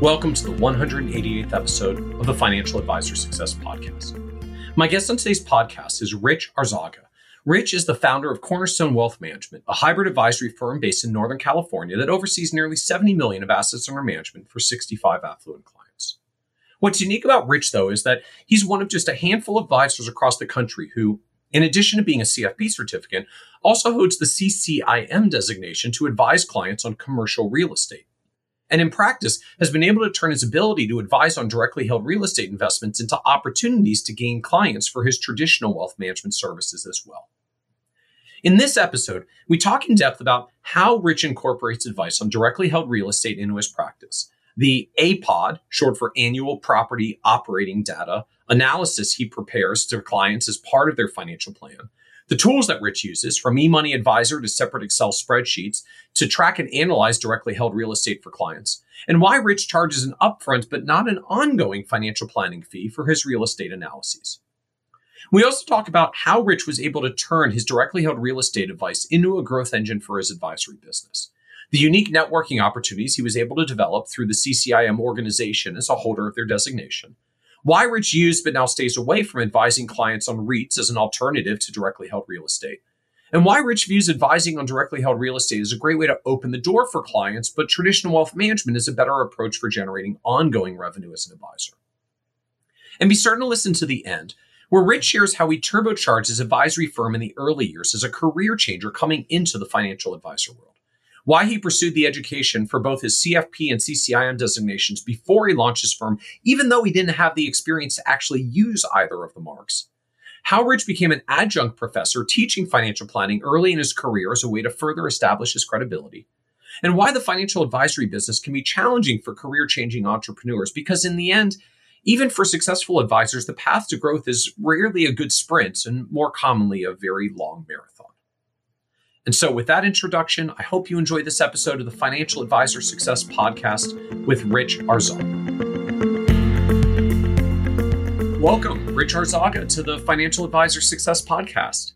Welcome to the 188th episode of the Financial Advisor Success Podcast. My guest on today's podcast is Rich Arzaga. Rich is the founder of Cornerstone Wealth Management, a hybrid advisory firm based in Northern California that oversees nearly 70 million of assets under management for 65 affluent clients. What's unique about Rich, though, is that he's one of just a handful of advisors across the country who, in addition to being a CFP certificate, also holds the CCIM designation to advise clients on commercial real estate and in practice has been able to turn his ability to advise on directly held real estate investments into opportunities to gain clients for his traditional wealth management services as well. In this episode, we talk in depth about how Rich incorporates advice on directly held real estate into his practice, the APOD, short for Annual Property Operating Data, analysis he prepares to clients as part of their financial plan, the tools that Rich uses, from eMoney Advisor to separate Excel spreadsheets, to track and analyze directly held real estate for clients, and why Rich charges an upfront but not an ongoing financial planning fee for his real estate analyses. We also talk about how Rich was able to turn his directly held real estate advice into a growth engine for his advisory business. The unique networking opportunities he was able to develop through the CCIM organization as a holder of their designation, why Rich used but now stays away from advising clients on REITs as an alternative to directly held real estate. And why Rich views advising on directly held real estate as a great way to open the door for clients, but traditional wealth management is a better approach for generating ongoing revenue as an advisor. And be certain to listen to the end, where Rich shares how he turbocharged his advisory firm in the early years as a career changer coming into the financial advisor world why he pursued the education for both his CFP and CCIM designations before he launched his firm, even though he didn't have the experience to actually use either of the marks. How Rich became an adjunct professor teaching financial planning early in his career as a way to further establish his credibility. And why the financial advisory business can be challenging for career changing entrepreneurs, because in the end, even for successful advisors, the path to growth is rarely a good sprint and more commonly a very long marathon. And so, with that introduction, I hope you enjoy this episode of the Financial Advisor Success Podcast with Rich Arzaga. Welcome, Rich Arzaga, to the Financial Advisor Success Podcast.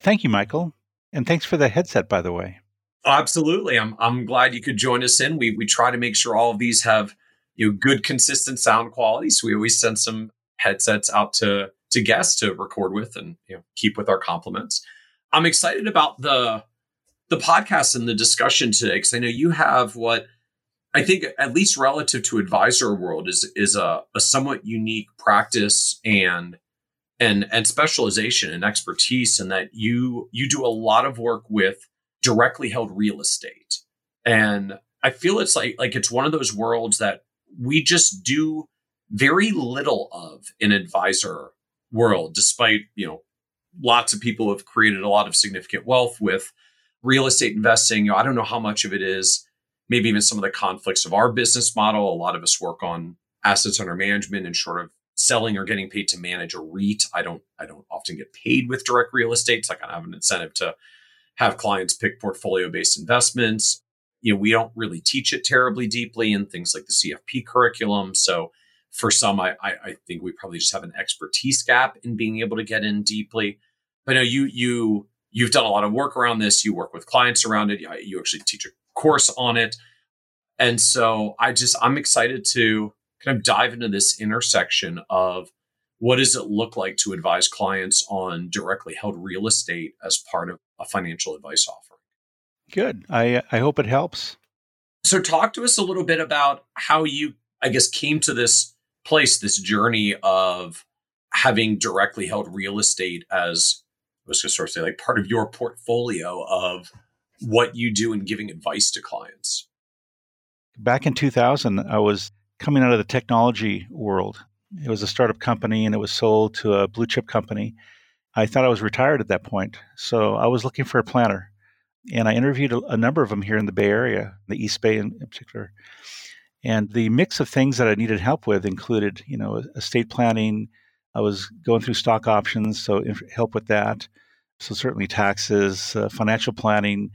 Thank you, Michael. And thanks for the headset, by the way. Absolutely. I'm, I'm glad you could join us in. We, we try to make sure all of these have you know, good, consistent sound quality. So we always send some headsets out to, to guests to record with and you know, keep with our compliments. I'm excited about the the podcast and the discussion today because I know you have what I think, at least relative to advisor world, is is a, a somewhat unique practice and and and specialization and expertise, in that you you do a lot of work with directly held real estate, and I feel it's like like it's one of those worlds that we just do very little of in advisor world, despite you know lots of people have created a lot of significant wealth with real estate investing. I don't know how much of it is maybe even some of the conflicts of our business model. A lot of us work on assets under management and sort of selling or getting paid to manage a REIT. I don't I don't often get paid with direct real estate. So I kind of have an incentive to have clients pick portfolio based investments. You know, we don't really teach it terribly deeply in things like the CFP curriculum. So for some, I, I, I think we probably just have an expertise gap in being able to get in deeply. But no, you you you've done a lot of work around this. You work with clients around it. You actually teach a course on it, and so I just I'm excited to kind of dive into this intersection of what does it look like to advise clients on directly held real estate as part of a financial advice offering. Good. I I hope it helps. So talk to us a little bit about how you I guess came to this place this journey of having directly held real estate as I was going to sort of say like part of your portfolio of what you do in giving advice to clients. Back in 2000, I was coming out of the technology world. It was a startup company and it was sold to a blue chip company. I thought I was retired at that point. So I was looking for a planner. And I interviewed a, a number of them here in the Bay Area, the East Bay in, in particular. And the mix of things that I needed help with included, you know, estate planning, I was going through stock options, so help with that. So certainly taxes, uh, financial planning,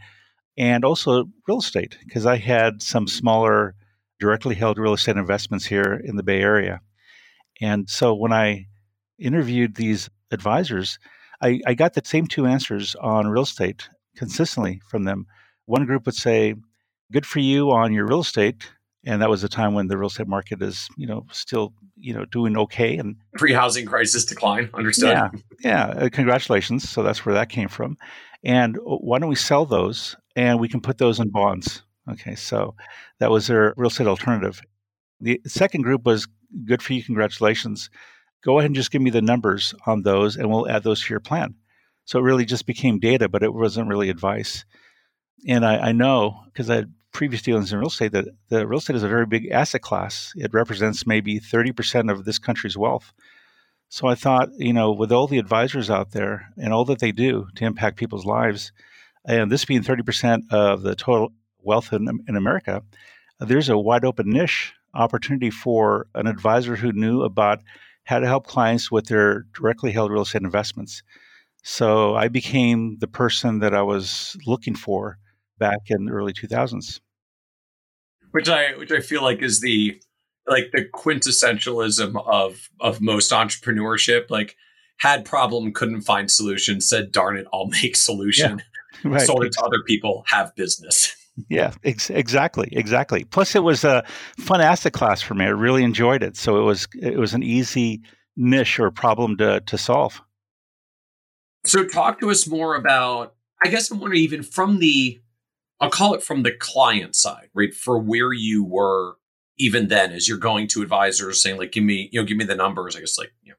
and also real estate because I had some smaller directly held real estate investments here in the Bay Area. And so when I interviewed these advisors, I, I got the same two answers on real estate consistently from them. One group would say, Good for you on your real estate and that was a time when the real estate market is you know still you know doing okay and pre-housing crisis decline understood. Yeah yeah uh, congratulations. So that's where that came from. And uh, why don't we sell those and we can put those in bonds? Okay so that was their real estate alternative. The second group was good for you congratulations. Go ahead and just give me the numbers on those and we'll add those to your plan. So it really just became data but it wasn't really advice. And I, I know because I previous dealings in real estate that the real estate is a very big asset class. It represents maybe 30% of this country's wealth. So I thought, you know, with all the advisors out there and all that they do to impact people's lives, and this being 30% of the total wealth in, in America, there's a wide open niche opportunity for an advisor who knew about how to help clients with their directly held real estate investments. So I became the person that I was looking for back in the early 2000s which I which I feel like is the like the quintessentialism of of most entrepreneurship. Like had problem, couldn't find solution, said darn it, I'll make solution. Yeah, right. Sold it to other people, have business. yeah, ex- exactly, exactly. Plus, it was a fun asset class for me. I really enjoyed it, so it was it was an easy niche or problem to to solve. So, talk to us more about. I guess I'm wondering, even from the I'll call it from the client side, right? For where you were even then as you're going to advisors saying like, give me, you know, give me the numbers. I guess like, you know,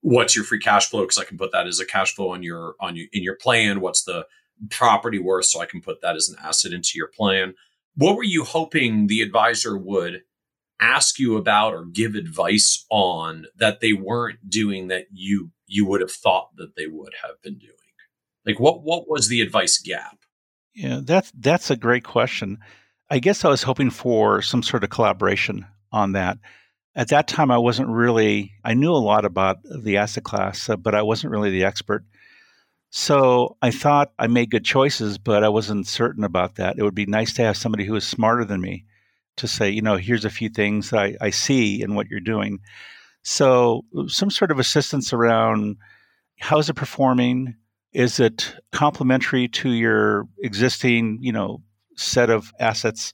what's your free cash flow? Cause I can put that as a cash flow on your, on your, in your plan. What's the property worth? So I can put that as an asset into your plan. What were you hoping the advisor would ask you about or give advice on that they weren't doing that you, you would have thought that they would have been doing? Like what, what was the advice gap? Yeah, that's that's a great question. I guess I was hoping for some sort of collaboration on that. At that time, I wasn't really. I knew a lot about the asset class, uh, but I wasn't really the expert. So I thought I made good choices, but I wasn't certain about that. It would be nice to have somebody who is smarter than me to say, you know, here's a few things that I, I see in what you're doing. So some sort of assistance around how's it performing? Is it complementary to your existing, you know, set of assets?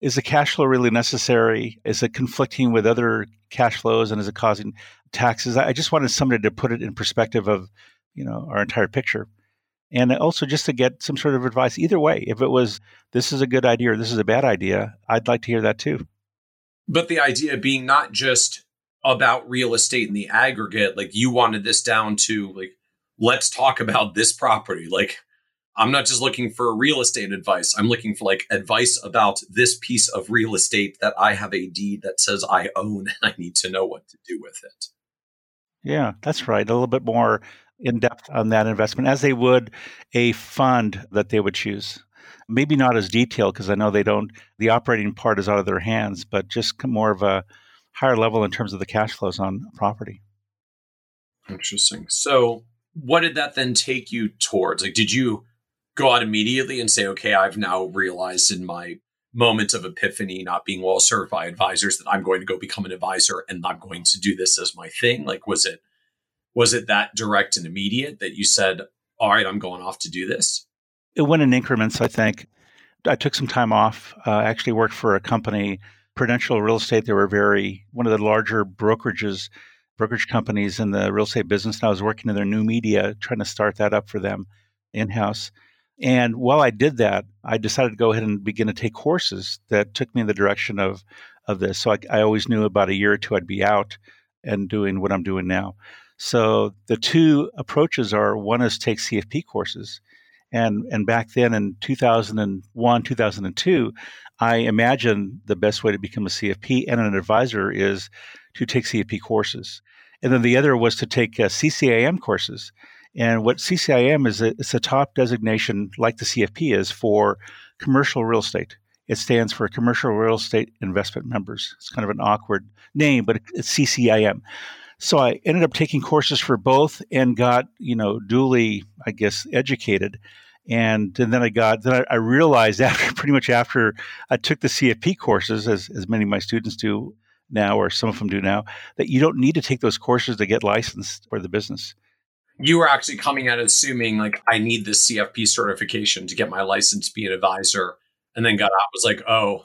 Is the cash flow really necessary? Is it conflicting with other cash flows and is it causing taxes? I just wanted somebody to put it in perspective of, you know, our entire picture. And also just to get some sort of advice either way. If it was this is a good idea or this is a bad idea, I'd like to hear that too. But the idea being not just about real estate in the aggregate, like you wanted this down to like let's talk about this property. Like, I'm not just looking for real estate advice. I'm looking for like advice about this piece of real estate that I have a deed that says I own and I need to know what to do with it. Yeah, that's right. A little bit more in depth on that investment as they would a fund that they would choose. Maybe not as detailed because I know they don't, the operating part is out of their hands, but just more of a higher level in terms of the cash flows on property. Interesting. So, what did that then take you towards? Like, did you go out immediately and say, okay, I've now realized in my moment of epiphany, not being well served by advisors, that I'm going to go become an advisor and I'm going to do this as my thing? Like, was it was it that direct and immediate that you said, all right, I'm going off to do this? It went in increments, I think. I took some time off. Uh, I actually worked for a company, Prudential Real Estate. They were very one of the larger brokerages brokerage companies in the real estate business, and I was working in their new media, trying to start that up for them in house. And while I did that, I decided to go ahead and begin to take courses that took me in the direction of of this. So I, I always knew about a year or two I'd be out and doing what I'm doing now. So the two approaches are one is take CFP courses. And and back then in 2001, 2002, I imagined the best way to become a CFP and an advisor is to take CFP courses. And then the other was to take uh, CCIM courses. And what CCIM is, it's a top designation, like the CFP is, for commercial real estate. It stands for Commercial Real Estate Investment Members. It's kind of an awkward name, but it's CCIM. So I ended up taking courses for both and got, you know, duly, I guess, educated. And, and then I got, then I, I realized after pretty much after I took the CFP courses, as, as many of my students do now, or some of them do now, that you don't need to take those courses to get licensed for the business. You were actually coming at it assuming like I need this CFP certification to get my license to be an advisor, and then got out was like, oh,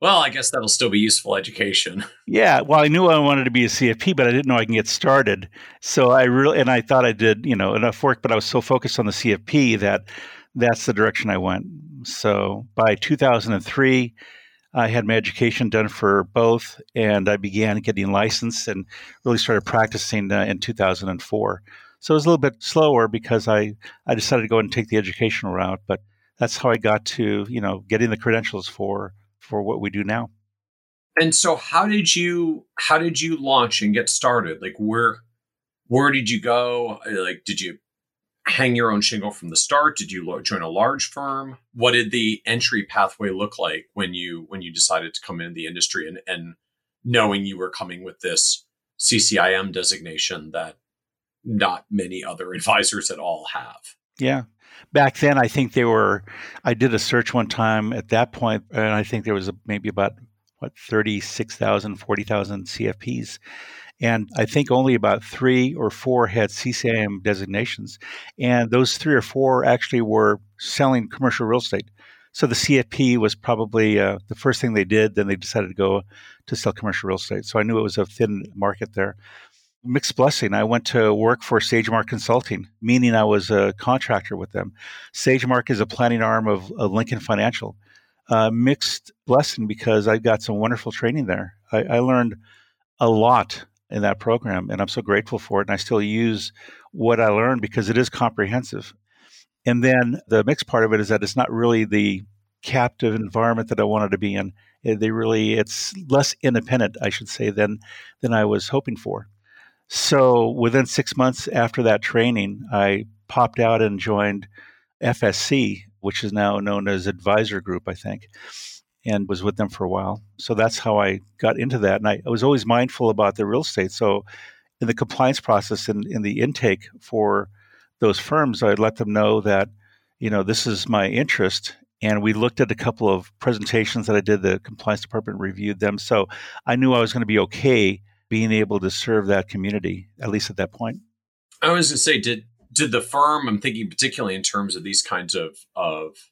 well, I guess that'll still be useful education. Yeah, well, I knew I wanted to be a CFP, but I didn't know I can get started. So I really, and I thought I did, you know, enough work, but I was so focused on the CFP that that's the direction I went. So by 2003, I had my education done for both, and I began getting licensed and really started practicing uh, in 2004. So it was a little bit slower because I, I decided to go and take the educational route, but that's how I got to, you know, getting the credentials for for what we do now. And so how did you how did you launch and get started? Like where where did you go? Like did you hang your own shingle from the start? Did you join a large firm? What did the entry pathway look like when you when you decided to come into the industry and and knowing you were coming with this CCIM designation that not many other advisors at all have? Yeah. Back then, I think they were. I did a search one time at that point, and I think there was maybe about what 36,000, 40,000 CFPs. And I think only about three or four had CCIM designations. And those three or four actually were selling commercial real estate. So the CFP was probably uh, the first thing they did. Then they decided to go to sell commercial real estate. So I knew it was a thin market there. Mixed blessing. I went to work for SageMark Consulting, meaning I was a contractor with them. SageMark is a planning arm of, of Lincoln Financial uh, mixed blessing because I got some wonderful training there. I, I, learned a lot in that program, and I'm so grateful for it. And I still use what I learned because it is comprehensive. And then the mixed part of it is that it's not really the captive environment that I wanted to be in. Eh, they really, it's less independent, I should say, than than I was hoping for. So within six months after that training, I popped out and joined FSC, which is now known as Advisor Group, I think, and was with them for a while. So that's how I got into that. And I, I was always mindful about the real estate. So in the compliance process and in, in the intake for those firms, I'd let them know that, you know, this is my interest. And we looked at a couple of presentations that I did. The compliance department reviewed them. So I knew I was going to be okay being able to serve that community, at least at that point. I was going to say, did did the firm i'm thinking particularly in terms of these kinds of of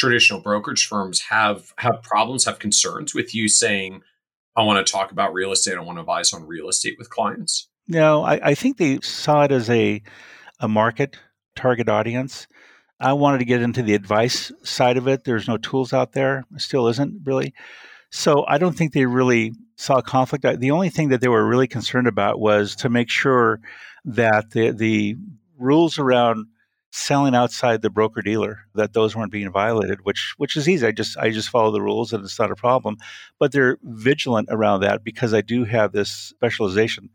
traditional brokerage firms have have problems have concerns with you saying i want to talk about real estate. I want to advise on real estate with clients no i, I think they saw it as a a market target audience. I wanted to get into the advice side of it. There's no tools out there. Still isn't really. So i don't think they really saw conflict. The only thing that they were really concerned about was to make sure that the the rules around selling outside the broker dealer that those weren't being violated which which is easy. I just i just follow the rules and it's not a problem. But they're vigilant around that because i do have this specialization.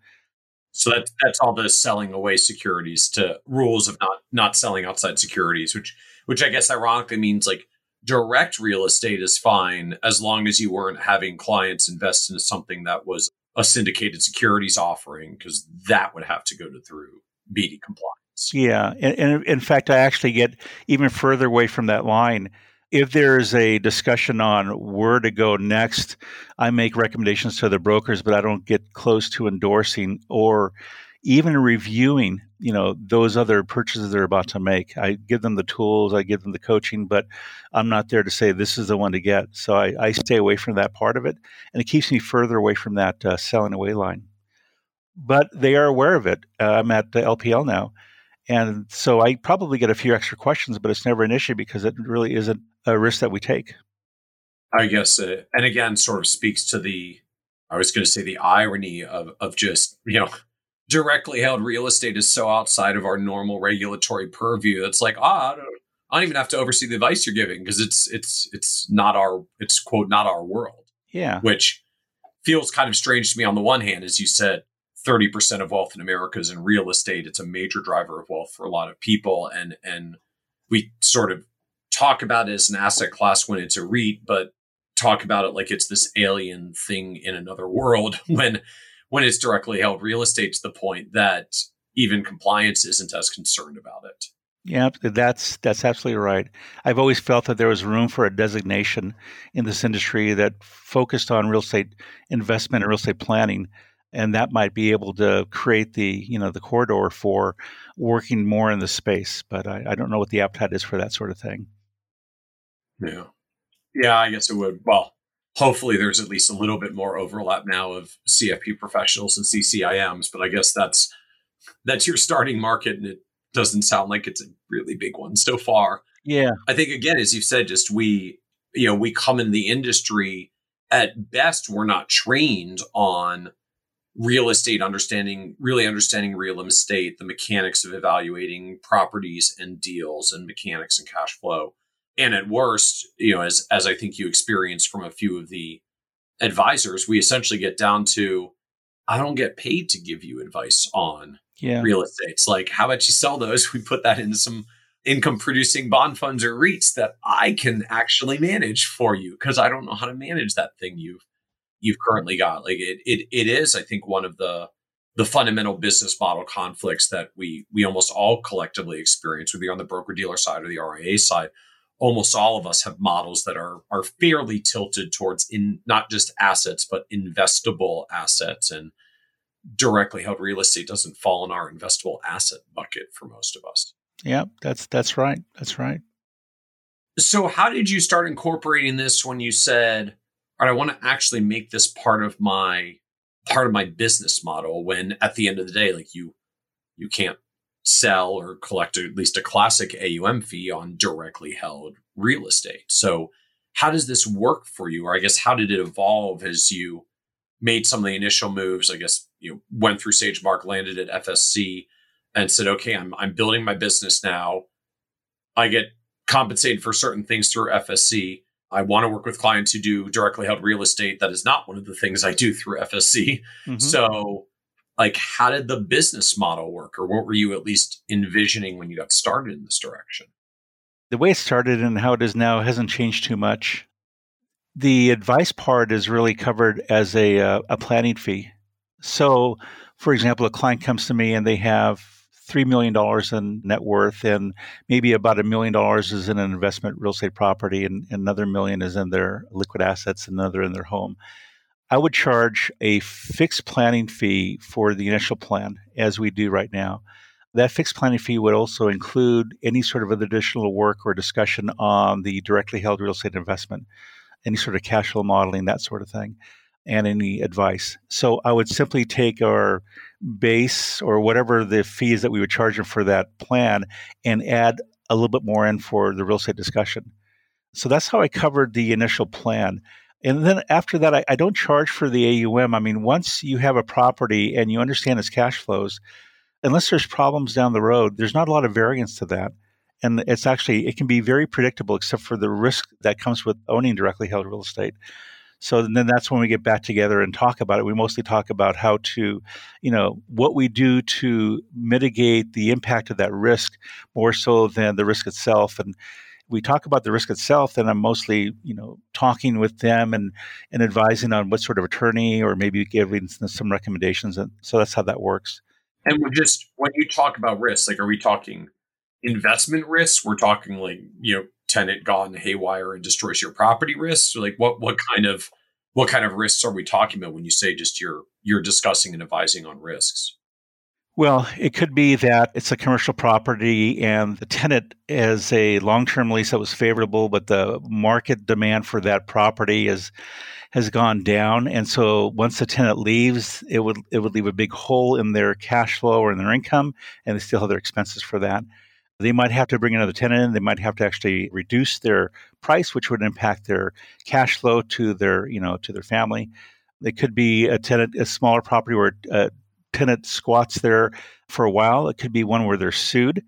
So that, that's all the selling away securities to rules of not not selling outside securities which which i guess ironically means like direct real estate is fine as long as you weren't having clients invest into something that was a syndicated securities offering because that would have to go to through BD compliance yeah, and, and, in fact, I actually get even further away from that line. If there's a discussion on where to go next, I make recommendations to the brokers, but I don't get close to endorsing or even reviewing. You know those other purchases they're about to make. I give them the tools, I give them the coaching, but I'm not there to say this is the one to get. So I, I stay away from that part of it, and it keeps me further away from that uh, selling away line. But they are aware of it. Uh, I'm at the LPL now and so I probably get a few extra questions, but it's never an issue because it really isn't a risk that we take. I guess, uh, and again, sort of speaks to the, I was going to say the irony of, of just, you know, directly held real estate is so outside of our normal regulatory purview. It's like, ah, I don't, I don't even have to oversee the advice you're giving because it's, it's, it's not our, it's quote, not our world. Yeah. Which feels kind of strange to me on the one hand, as you said, 30% of wealth in America is in real estate. It's a major driver of wealth for a lot of people. And, and we sort of talk about it as an asset class when it's a REIT, but talk about it like it's this alien thing in another world when, when it's directly held real estate to the point that even compliance isn't as concerned about it. Yeah, that's that's absolutely right. I've always felt that there was room for a designation in this industry that focused on real estate investment and real estate planning, and that might be able to create the you know the corridor for working more in the space. But I, I don't know what the appetite is for that sort of thing. Yeah, yeah, I guess it would. Well, hopefully, there's at least a little bit more overlap now of CFP professionals and CCIMs. But I guess that's that's your starting market, and it doesn't sound like it's a really big one so far. Yeah. I think again, as you've said, just we, you know, we come in the industry at best, we're not trained on real estate understanding, really understanding real estate, the mechanics of evaluating properties and deals and mechanics and cash flow. And at worst, you know, as as I think you experienced from a few of the advisors, we essentially get down to I don't get paid to give you advice on yeah. real estate. It's like, how about you sell those? We put that into some income producing bond funds or REITs that I can actually manage for you because I don't know how to manage that thing you've you've currently got. Like it it it is, I think, one of the the fundamental business model conflicts that we we almost all collectively experience, whether you're on the broker dealer side or the RIA side. Almost all of us have models that are are fairly tilted towards in not just assets but investable assets and directly held real estate doesn't fall in our investable asset bucket for most of us. Yeah, that's that's right. That's right. So how did you start incorporating this when you said, "All right, I want to actually make this part of my part of my business model when at the end of the day like you you can't sell or collect at least a classic AUM fee on directly held real estate." So how does this work for you or I guess how did it evolve as you made some of the initial moves, I guess, you went through SageMark, landed at FSC, and said, okay, I'm I'm building my business now. I get compensated for certain things through FSC. I want to work with clients who do directly held real estate. That is not one of the things I do through FSC. Mm-hmm. So, like, how did the business model work, or what were you at least envisioning when you got started in this direction? The way it started and how it is now hasn't changed too much. The advice part is really covered as a, uh, a planning fee. So, for example, a client comes to me and they have $3 million in net worth, and maybe about a million dollars is in an investment real estate property, and another million is in their liquid assets, and another in their home. I would charge a fixed planning fee for the initial plan, as we do right now. That fixed planning fee would also include any sort of additional work or discussion on the directly held real estate investment any sort of cash flow modeling, that sort of thing, and any advice. So I would simply take our base or whatever the fees that we would charge them for that plan and add a little bit more in for the real estate discussion. So that's how I covered the initial plan. And then after that, I, I, don't charge for the AUM. I mean, once you have a property and you understand its cash flows, unless there's problems down the road, there's not a lot of variance to that and it's actually it can be very predictable except for the risk that comes with owning directly held real estate so then that's when we get back together and talk about it. We mostly talk about how to you know what we do to mitigate the impact of that risk more so than the risk itself. And we talk about the risk itself then i'm mostly you know talking with them and and advising on what sort of attorney or maybe giving some recommendations. And so that's how that works. And we're just when you talk about risk like are we talking investment risks? We're talking like, you know, tenant gone haywire and destroys your property risks? Like what what kind of what kind of risks are we talking about when you say just you're you're discussing and advising on risks? Well, it could be that it's a commercial property and the tenant is a long-term lease that was favorable, but the market demand for that property is has gone down. And so once the tenant leaves, it would it would leave a big hole in their cash flow or in their income, and they still have their expenses for that. They might have to bring another tenant in. They might have to actually reduce their price, which would impact their cash flow to their, you know, to their family. It could be a tenant, a smaller property where a tenant squats there for a while. It could be one where they're sued.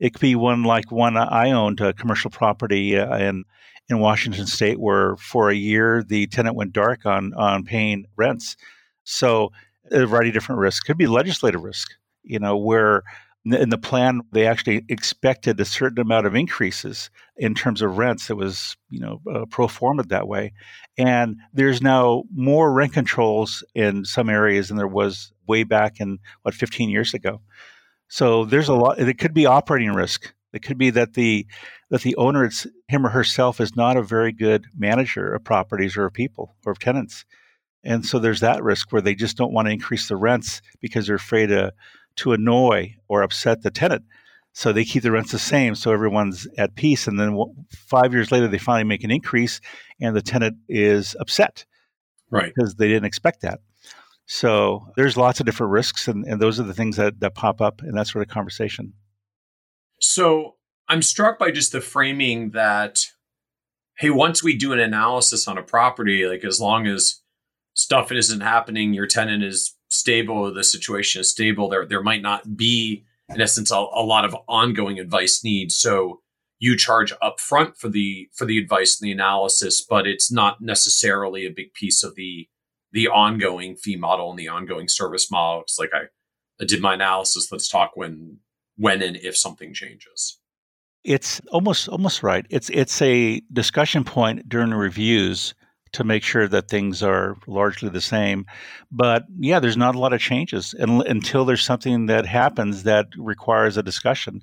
It could be one like one I owned, a commercial property uh, in in Washington State, where for a year the tenant went dark on on paying rents. So a variety of different risks. Could be legislative risk, you know, where in the plan they actually expected a certain amount of increases in terms of rents it was you know uh, pro forma that way. And there's now more rent controls in some areas than there was way back in what 15 years ago. So there's a lot it could be operating risk. It could be that the that the owner it's him or herself is not a very good manager of properties or of people or of tenants. And so there's that risk where they just don't want to increase the rents because they're afraid of to annoy or upset the tenant. So they keep the rents the same, so everyone's at peace. And then five years later, they finally make an increase, and the tenant is upset, right? Because they didn't expect that. So there's lots of different risks, and, and those are the things that, that pop up in that sort of conversation. So I'm struck by just the framing that, hey, once we do an analysis on a property, like as long as stuff isn't happening, your tenant is stable, the situation is stable, there there might not be, in essence, a, a lot of ongoing advice needs. So you charge upfront for the for the advice and the analysis, but it's not necessarily a big piece of the the ongoing fee model and the ongoing service model. It's like I, I did my analysis. Let's talk when when and if something changes. It's almost almost right. It's it's a discussion point during reviews to make sure that things are largely the same. But yeah, there's not a lot of changes until there's something that happens that requires a discussion,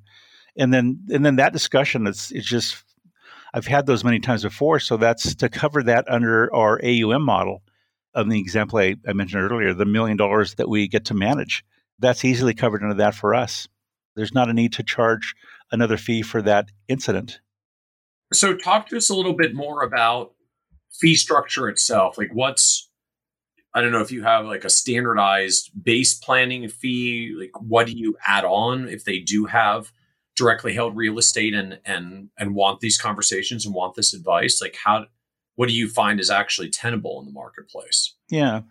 and then and then that discussion it's it's just I've had those many times before. So that's to cover that under our AUM model. Of the example I, I mentioned earlier, the million dollars that we get to manage, that's easily covered under that for us. There's not a need to charge another fee for that incident. So, talk to us a little bit more about fee structure itself like what's i don't know if you have like a standardized base planning fee like what do you add on if they do have directly held real estate and and and want these conversations and want this advice? Like how what do you find is actually tenable in the marketplace? Yeah.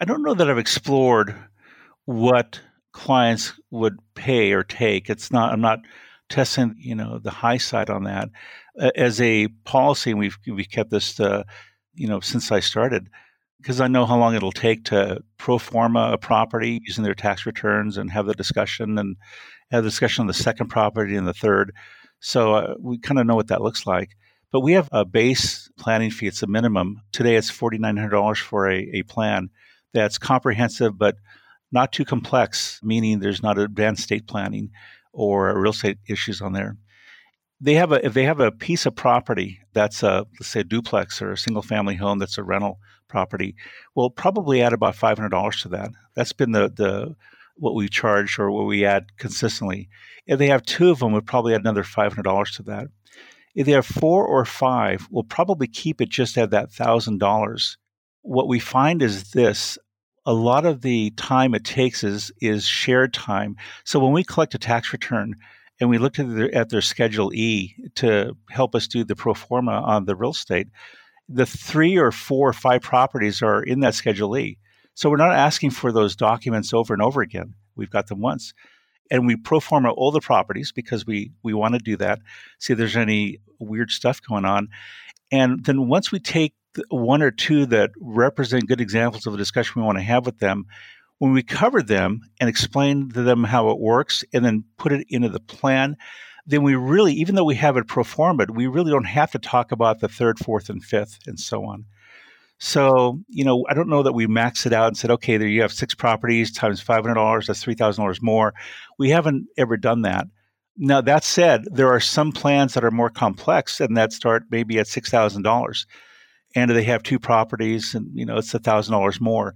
I don't know that i've explored what clients would pay or take. It's not i'm not testing you know the high side on that as a policy, and we've we kept this, uh, you know, since I started, because I know how long it'll take to pro forma a property using their tax returns and have the discussion and have the discussion on the second property and the third. So uh, we kind of know what that looks like. But we have a base planning fee. It's a minimum. Today it's forty nine hundred dollars for a, a plan that's comprehensive but not too complex, meaning there's not advanced state planning or real estate issues on there they have a if they have a piece of property that's a let's say a duplex or a single family home that's a rental property, we'll probably add about five hundred dollars to that. That's been the the what we charge or what we add consistently. If they have two of them, we'll probably add another five hundred dollars to that. If they have four or five, we'll probably keep it just at that thousand dollars. What we find is this a lot of the time it takes is is shared time. So when we collect a tax return, and we looked at their, at their Schedule E to help us do the pro forma on the real estate. The three or four or five properties are in that Schedule E. So we're not asking for those documents over and over again. We've got them once. And we pro forma all the properties because we, we want to do that, see if there's any weird stuff going on. And then once we take one or two that represent good examples of a discussion we want to have with them, when we cover them and explain to them how it works and then put it into the plan, then we really, even though we have it pro forma, we really don't have to talk about the third, fourth, and fifth, and so on. So, you know, I don't know that we maxed it out and said, okay, there you have six properties times $500, that's $3,000 more. We haven't ever done that. Now, that said, there are some plans that are more complex and that start maybe at $6,000. And they have two properties and, you know, it's $1,000 more.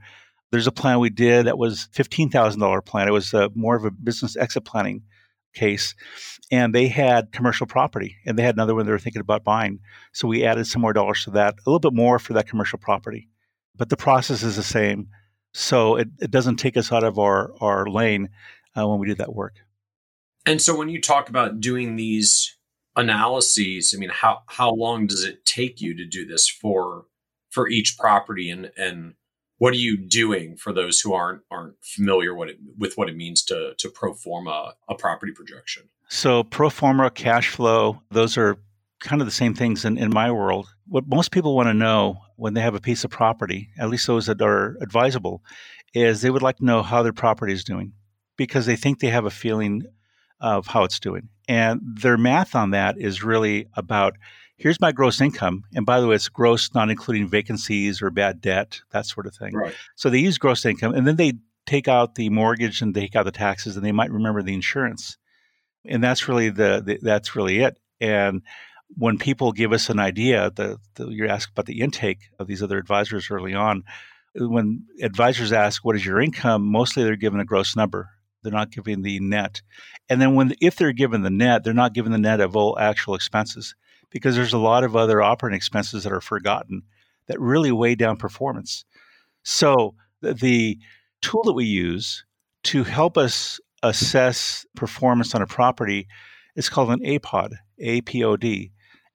There's a plan we did that was $15,000 plan. It was a, uh, more of a business exit planning case. And they had commercial property and they had another one they were thinking about buying. So we added some more dollars to that, a little bit more for that commercial property. But the process is the same. So it, it doesn't take us out of our, our lane uh, when we do that work. And so when you talk about doing these analyses, I mean, how, how long does it take you to do this for for each property and, and what are you doing for those who aren't aren't familiar what it, with what it means to to pro forma a property projection? So pro forma cash flow, those are kind of the same things in, in my world. What most people want to know when they have a piece of property, at least those that are advisable, is they would like to know how their property is doing because they think they have a feeling of how it's doing. And their math on that is really about here's my gross income. And by the way, it's gross, not including vacancies or bad debt, that sort of thing. Right. So they use gross income and then they take out the mortgage and take out the taxes and they might remember the insurance. And that's really the, the that's really it. And when people give us an idea, the, the, you ask about the intake of these other advisors early on. When advisors ask, "What is your income?" mostly they're given a gross number. They're not giving the net. And then when if they're given the net, they're not given the net of all actual expenses because there's a lot of other operating expenses that are forgotten that really weigh down performance. So the, tool that we use to help us assess performance on a property is called an APOD, APOD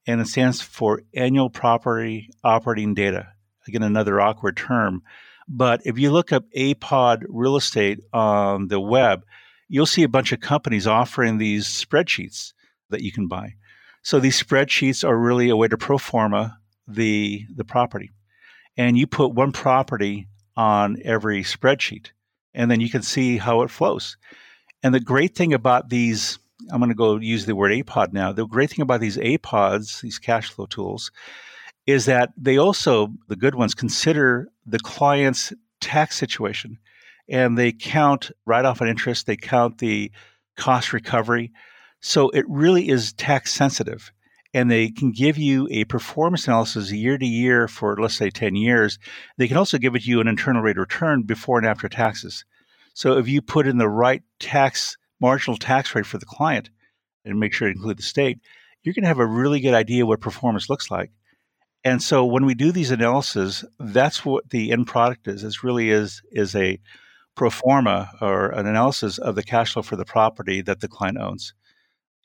and it stands for Annual Property Operating Data. Again, another awkward term. But if you look up APOD real estate on the web, you'll see a bunch of companies offering these spreadsheets that you can buy. So these spreadsheets are really a way to pro forma the the property. And you put one property on every spreadsheet, and then you can see how it flows. And the great thing about these I'm going to go use the word APOD now. The great thing about these APODs, these cash flow tools, is that they also, the good ones, consider the client's tax situation and they count right off an interest, they count the cost recovery. So it really is tax sensitive. And they can give you a performance analysis year to year for, let's say, 10 years. They can also give it to you an internal rate of return before and after taxes. So if you put in the right tax marginal tax rate for the client and make sure to include the state, you're going to have a really good idea what performance looks like. And so when we do these analyses, that's what the end product is. It really is is a pro forma or an analysis of the cash flow for the property that the client owns.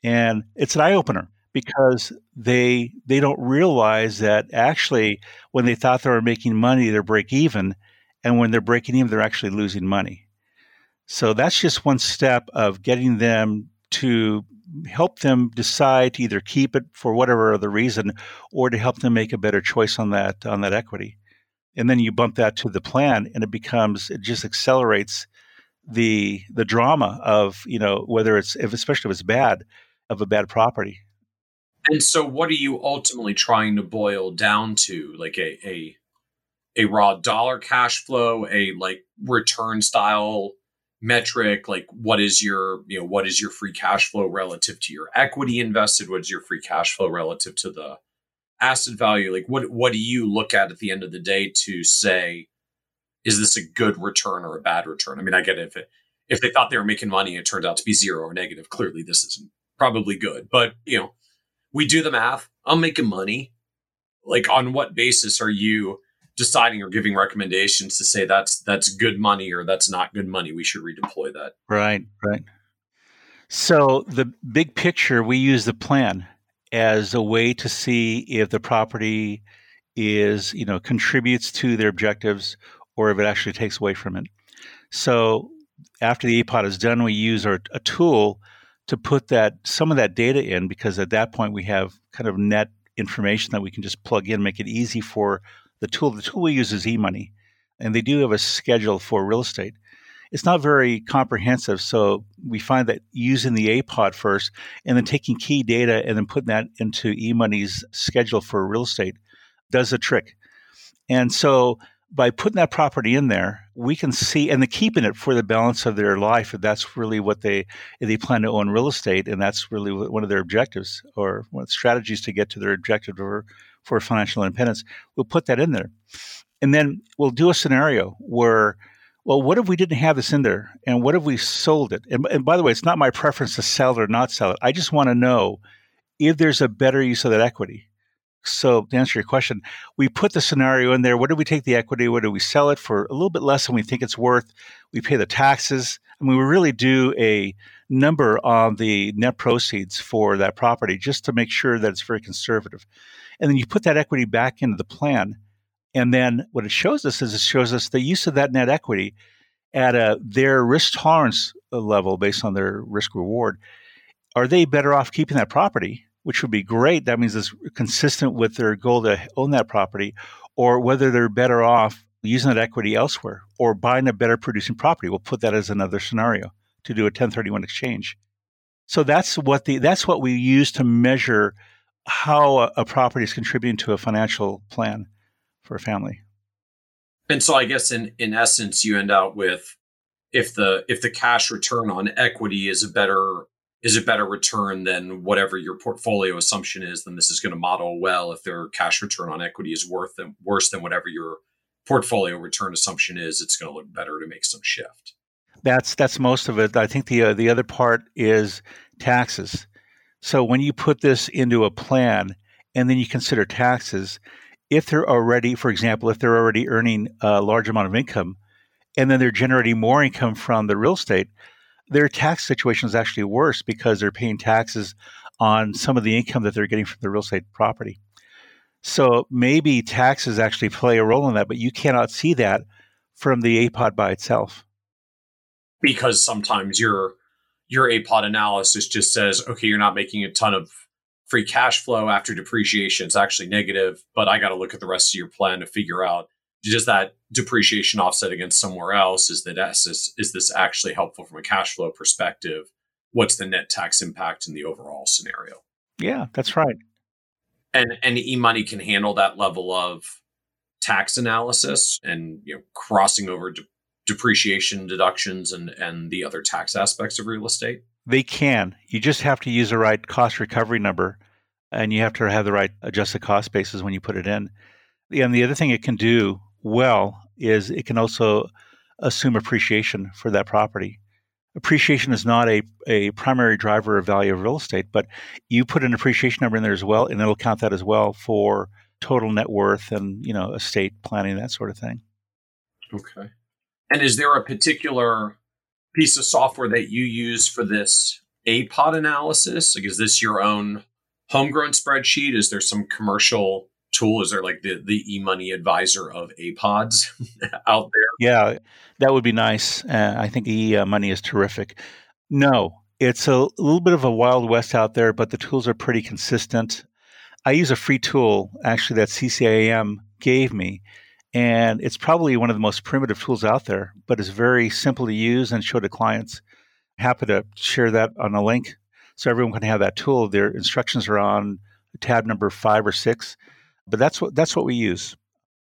And it's an eye opener because they they don't realize that actually when they thought they were making money, they're break even, and when they're breaking even, they're actually losing money. So that's just one step of getting them to help them decide to either keep it for whatever other reason or to help them make a better choice on that on that equity. And then you bump that to the plan and it becomes it just accelerates the the drama of, you know, whether it's if especially if it's bad of a bad property. And so what are you ultimately trying to boil down to? Like a a a raw dollar cash flow, a like return style metric? Like what is your you know what is your free cash flow relative to your equity invested? What is your free cash flow relative to the asset value? Like what what do you look at at the end of the day to say is this a good return or a bad return? I mean i get it. If it if they thought they were making money and it turned out to be zero or negative. Clearly this isn't probably good but you know we do the math. I'm making money. Like on what basis are you deciding or giving recommendations to say that's that's good money or that's not good money? We should redeploy that. Right right. So the big picture we use the plan as a way to see if the property is you know contributes to their objectives or if it actually takes away from it. So after the apod is done we use our, a tool to put that some of that data in because at that point we have kind of net information that we can just plug in make it easy for the tool the tool we use is eMoney, and they do have a schedule for real estate. It's not very comprehensive, so we find that using the APOD first and then taking key data and then putting that into eMoney's schedule for real estate does the trick. And so by putting that property in there, we can see and then keeping it for the balance of their life. If that's really what they they plan to own real estate, and that's really one of their objectives or one of strategies to get to their objective or for financial independence, we'll put that in there. And then we'll do a scenario where, well, what if we didn't have this in there? And what if we sold it? And, and by the way, it's not my preference to sell it or not sell it. I just want to know if there's a better use of that equity. So to answer your question, we put the scenario in there. What do we take the equity? What do we sell it for a little bit less than we think it's worth? We pay the taxes. Mean, we really do a number on the net proceeds for that property just to make sure that it's very conservative. And then you put that equity back into the plan. And then what it shows us is it shows us the use of that net equity at a, their risk tolerance level based on their risk reward. Are they better off keeping that property, which would be great? That means it's consistent with their goal to own that property, or whether they're better off using that equity elsewhere or buying a better producing property. We'll put that as another scenario to do a 1031 exchange. So that's what the that's what we use to measure how a, a property is contributing to a financial plan for a family. And so I guess in in essence you end out with if the if the cash return on equity is a better is a better return than whatever your portfolio assumption is, then this is going to model well. If their cash return on equity is worth than, worse than whatever your portfolio return assumption is, it's going to look better to make some shift. That's that's most of it. I think the uh, the other part is taxes. So when you put this into a plan and then you consider taxes, if they're already, for example, if they're already earning a large amount of income, and then they're generating more income from the real estate, their tax situation is actually worse because they're paying taxes on some of the income that they're getting from the real estate property. So maybe taxes actually play a role in that, but you cannot see that from the APOD by itself. Because sometimes your your APOD analysis just says, okay, you're not making a ton of free cash flow after depreciation. It's actually negative, but I got to look at the rest of your plan to figure out does that depreciation offset against somewhere else? Is that is, is this actually helpful from a cash flow perspective? What's the net tax impact in the overall scenario? Yeah, that's right. And and eMoney can handle that level of tax analysis and you know crossing over de- depreciation deductions and and the other tax aspects of real estate. They can. You just have to use the right cost recovery number, and you have to have the right adjusted cost basis when you put it in. And the other thing it can do well is it can also assume appreciation for that property. Appreciation is not a, a primary driver of value of real estate, but you put an appreciation number in there as well, and it'll count that as well for total net worth and you know estate planning that sort of thing. Okay. And is there a particular piece of software that you use for this APOD analysis? Like, is this your own homegrown spreadsheet? Is there some commercial tool? Is there like the the e money advisor of APODs out there? Yeah, that would be nice. Uh, I think e money is terrific. No, it's a little bit of a wild west out there, but the tools are pretty consistent. I use a free tool actually that CCIM gave me, and it's probably one of the most primitive tools out there, but it's very simple to use and show to clients. Happy to share that on a link so everyone can have that tool. Their instructions are on tab number five or six but that's what that's what we use.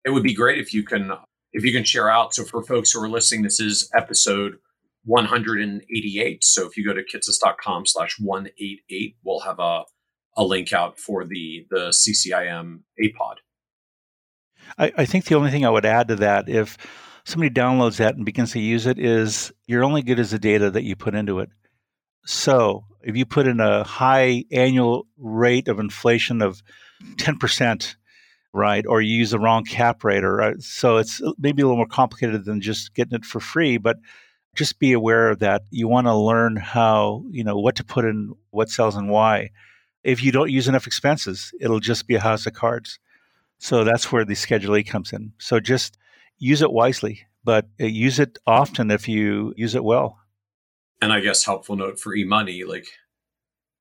It would be great if you can if you can share out. So for folks who are listening, this is episode 188. So if you go to kitces.com slash 188, we'll have a, a link out for the the CCIM APOD. I, I think the only thing I would add to that, if somebody downloads that and begins to use it, is you're only good as the data that you put into it. So if you put in a high annual rate of inflation of 10%, right? Or you use the wrong cap rate, or uh, so it's maybe a little more complicated than just getting it for free. But just be aware of that you want to learn how you know what to put in what sells and why. If you don't use enough expenses, it'll just be a house of cards. So that's where the Schedule E comes in. So just use it wisely, but uh, use it often if you use it well. And I guess helpful note for e money, like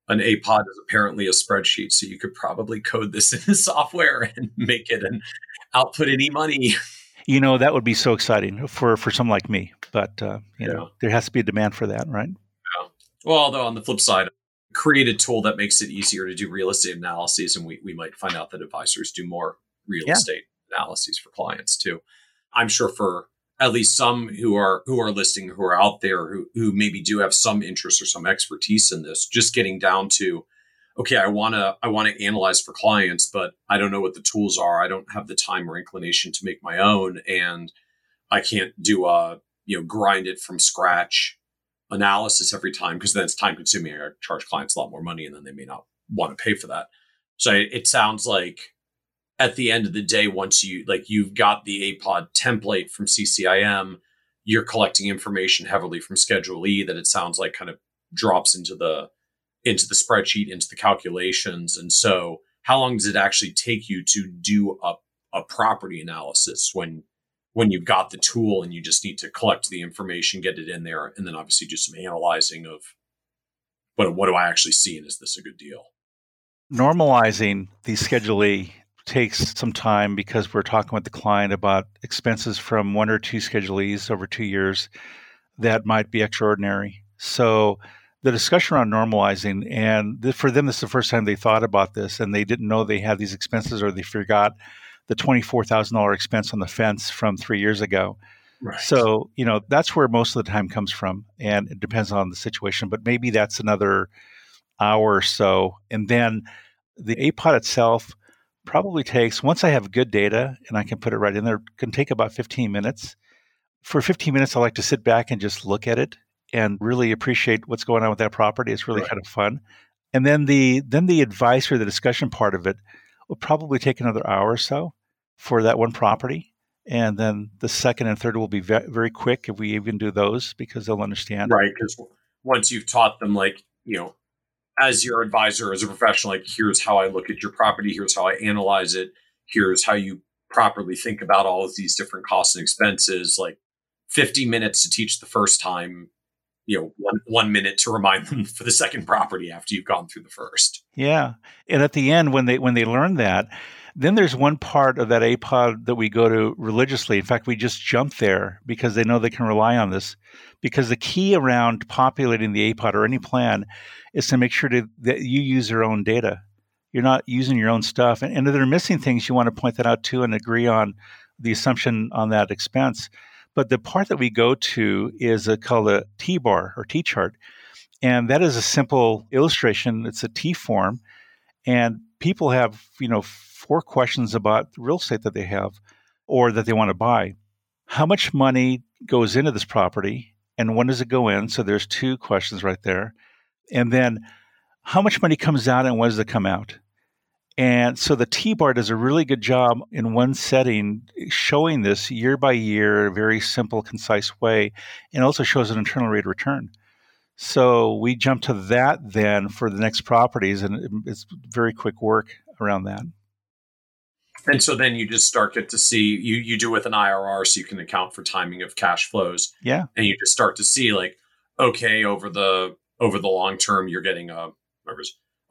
an APOD is apparently a spreadsheet, so you could probably code this in the software and make it and output any money. You know, that would be so exciting for for someone like me. But uh, you yeah. know, there has to be a demand for that, right? Yeah. Well, although on the flip side, create a tool that makes it easier to do real estate analyses, and we we might find out that advisors do more real yeah. estate analyses for clients too. I'm sure for at least some who are who are listening who are out there who who maybe do have some interest or some expertise in this just getting down to okay i want to i want to analyze for clients but i don't know what the tools are. I don't have the time or inclination to make my own and i can't do a you know grind it from scratch analysis every time because then it's time consuming. I charge clients a lot more money and then they may not want to pay for that. So it sounds like at the end of the day, once you like you've got the APOD template from CCIM, you're collecting information heavily from Schedule E that it sounds like kind of drops into the into the spreadsheet, into the calculations. And so how long does it actually take you to do a, a property analysis when when you've got the tool and you just need to collect the information, get it in there, and then obviously do some analyzing of but what do I actually see and is this a good deal? Normalizing the Schedule E takes some time because we're talking with the client about expenses from one or two Schedule Es over two years that might be extraordinary. So the discussion around normalizing, and th- for them, this is the first time they thought about this, and they didn't know they had these expenses, or they forgot the twenty-four thousand dollar expense on the fence from three years ago. Right. So you know that's where most of the time comes from, and it depends on the situation. But maybe that's another hour or so, and then the APOD itself probably takes once I have good data and I can put it right in there, can take about fifteen minutes. For fifteen minutes, I like to sit back and just look at it and really appreciate what's going on with that property. It's really right. kind of fun. And then the then the advice or the discussion part of it will probably take another hour or so for that one property. And then the second and third will be ve- very quick if we even do those because they'll understand. Right. Because once you've taught them, like, you know, as your advisor, as a professional, like, here's how I look at your property, here's how I analyze it, here's how you properly think about all of these different costs and expenses. Like, 50 minutes to teach the first time you know one, one minute to remind them for the second property after you've gone through the first yeah and at the end when they when they learn that then there's one part of that apod that we go to religiously in fact we just jump there because they know they can rely on this because the key around populating the apod or any plan is to make sure to, that you use your own data you're not using your own stuff and, and if they're missing things you want to point that out too and agree on the assumption on that expense but the part that we go to is a, called a T bar or T chart. And that is a simple illustration. It's a T form. And people have, you know, four questions about real estate that they have or that they want to buy. How much money goes into this property and when does it go in? So there's two questions right there. And then how much money comes out and when does it come out? And so the T bar does a really good job in one setting showing this year by year, a very simple, concise way, and also shows an internal rate of return. So we jump to that then for the next properties, and it's very quick work around that. And so then you just start get to see you you do with an IRR, so you can account for timing of cash flows. Yeah, and you just start to see like, okay, over the over the long term, you're getting a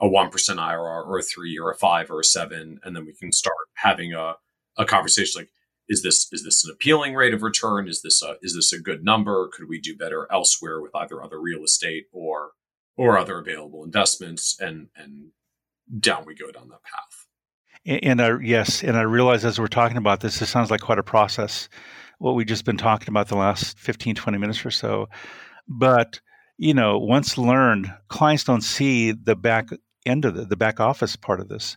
a 1% IRR or a three or a five or a seven. And then we can start having a, a conversation like, is this is this an appealing rate of return? Is this a is this a good number? Could we do better elsewhere with either other real estate or or other available investments? And and down we go down that path. And, I, yes, and I realize as we're talking about this, this sounds like quite a process. What we've just been talking about the last 15, 20 minutes or so. But, you know, once learned, clients don't see the back end of the, the back office part of this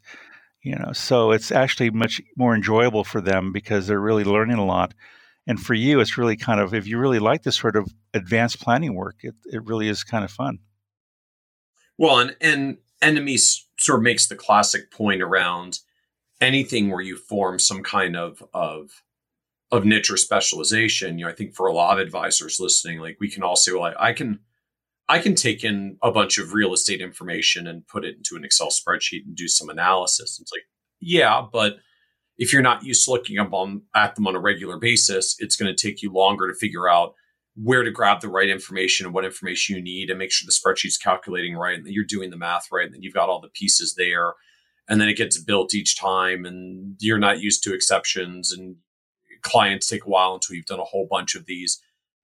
you know? So it's actually much more enjoyable for them because they're really learning a lot. And for you it's really kind of if you really like this sort of advanced planning work it, it really is kind of fun. Well and and enemies sort of makes the classic point around anything where you form some kind of of of niche or specialization. You know i think for a lot of advisors listening like we can all say well I, I can I can take in a bunch of real estate information and put it into an Excel spreadsheet and do some analysis. It's like, yeah, but if you're not used to looking up on, at them on a regular basis, it's going to take you longer to figure out where to grab the right information and what information you need and make sure the spreadsheet's calculating right and that you're doing the math right and that you've got all the pieces there. And then it gets built each time and you're not used to exceptions and clients take a while until you've done a whole bunch of these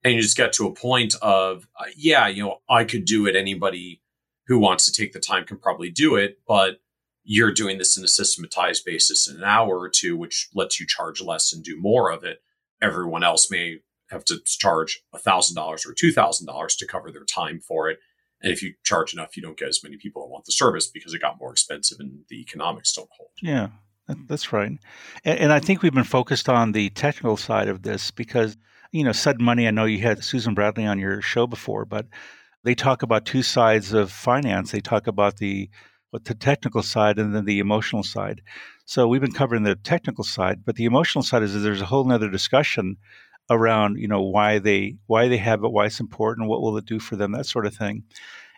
and you just get to a point of uh, yeah you know i could do it. Anybody who wants to take the time can probably do it but you're doing this in a systematized basis in an hour or two which lets you charge less and do more of it. Everyone else may have to charge $1000 or $2000 to cover their time for it. And if you charge enough you don't get as many people that want the service because it got more expensive and the economics don't hold. Yeah that's right. And, and i think we've been focused on the technical side of this because you know, sudden money. I know you had Susan Bradley on your show before, but they talk about two sides of finance. They talk about the what the technical side and then the emotional side. So we've been covering the technical side, but the emotional side is there's a whole nother discussion around you know why they why they have it, why it's important, what will it do for them, that sort of thing.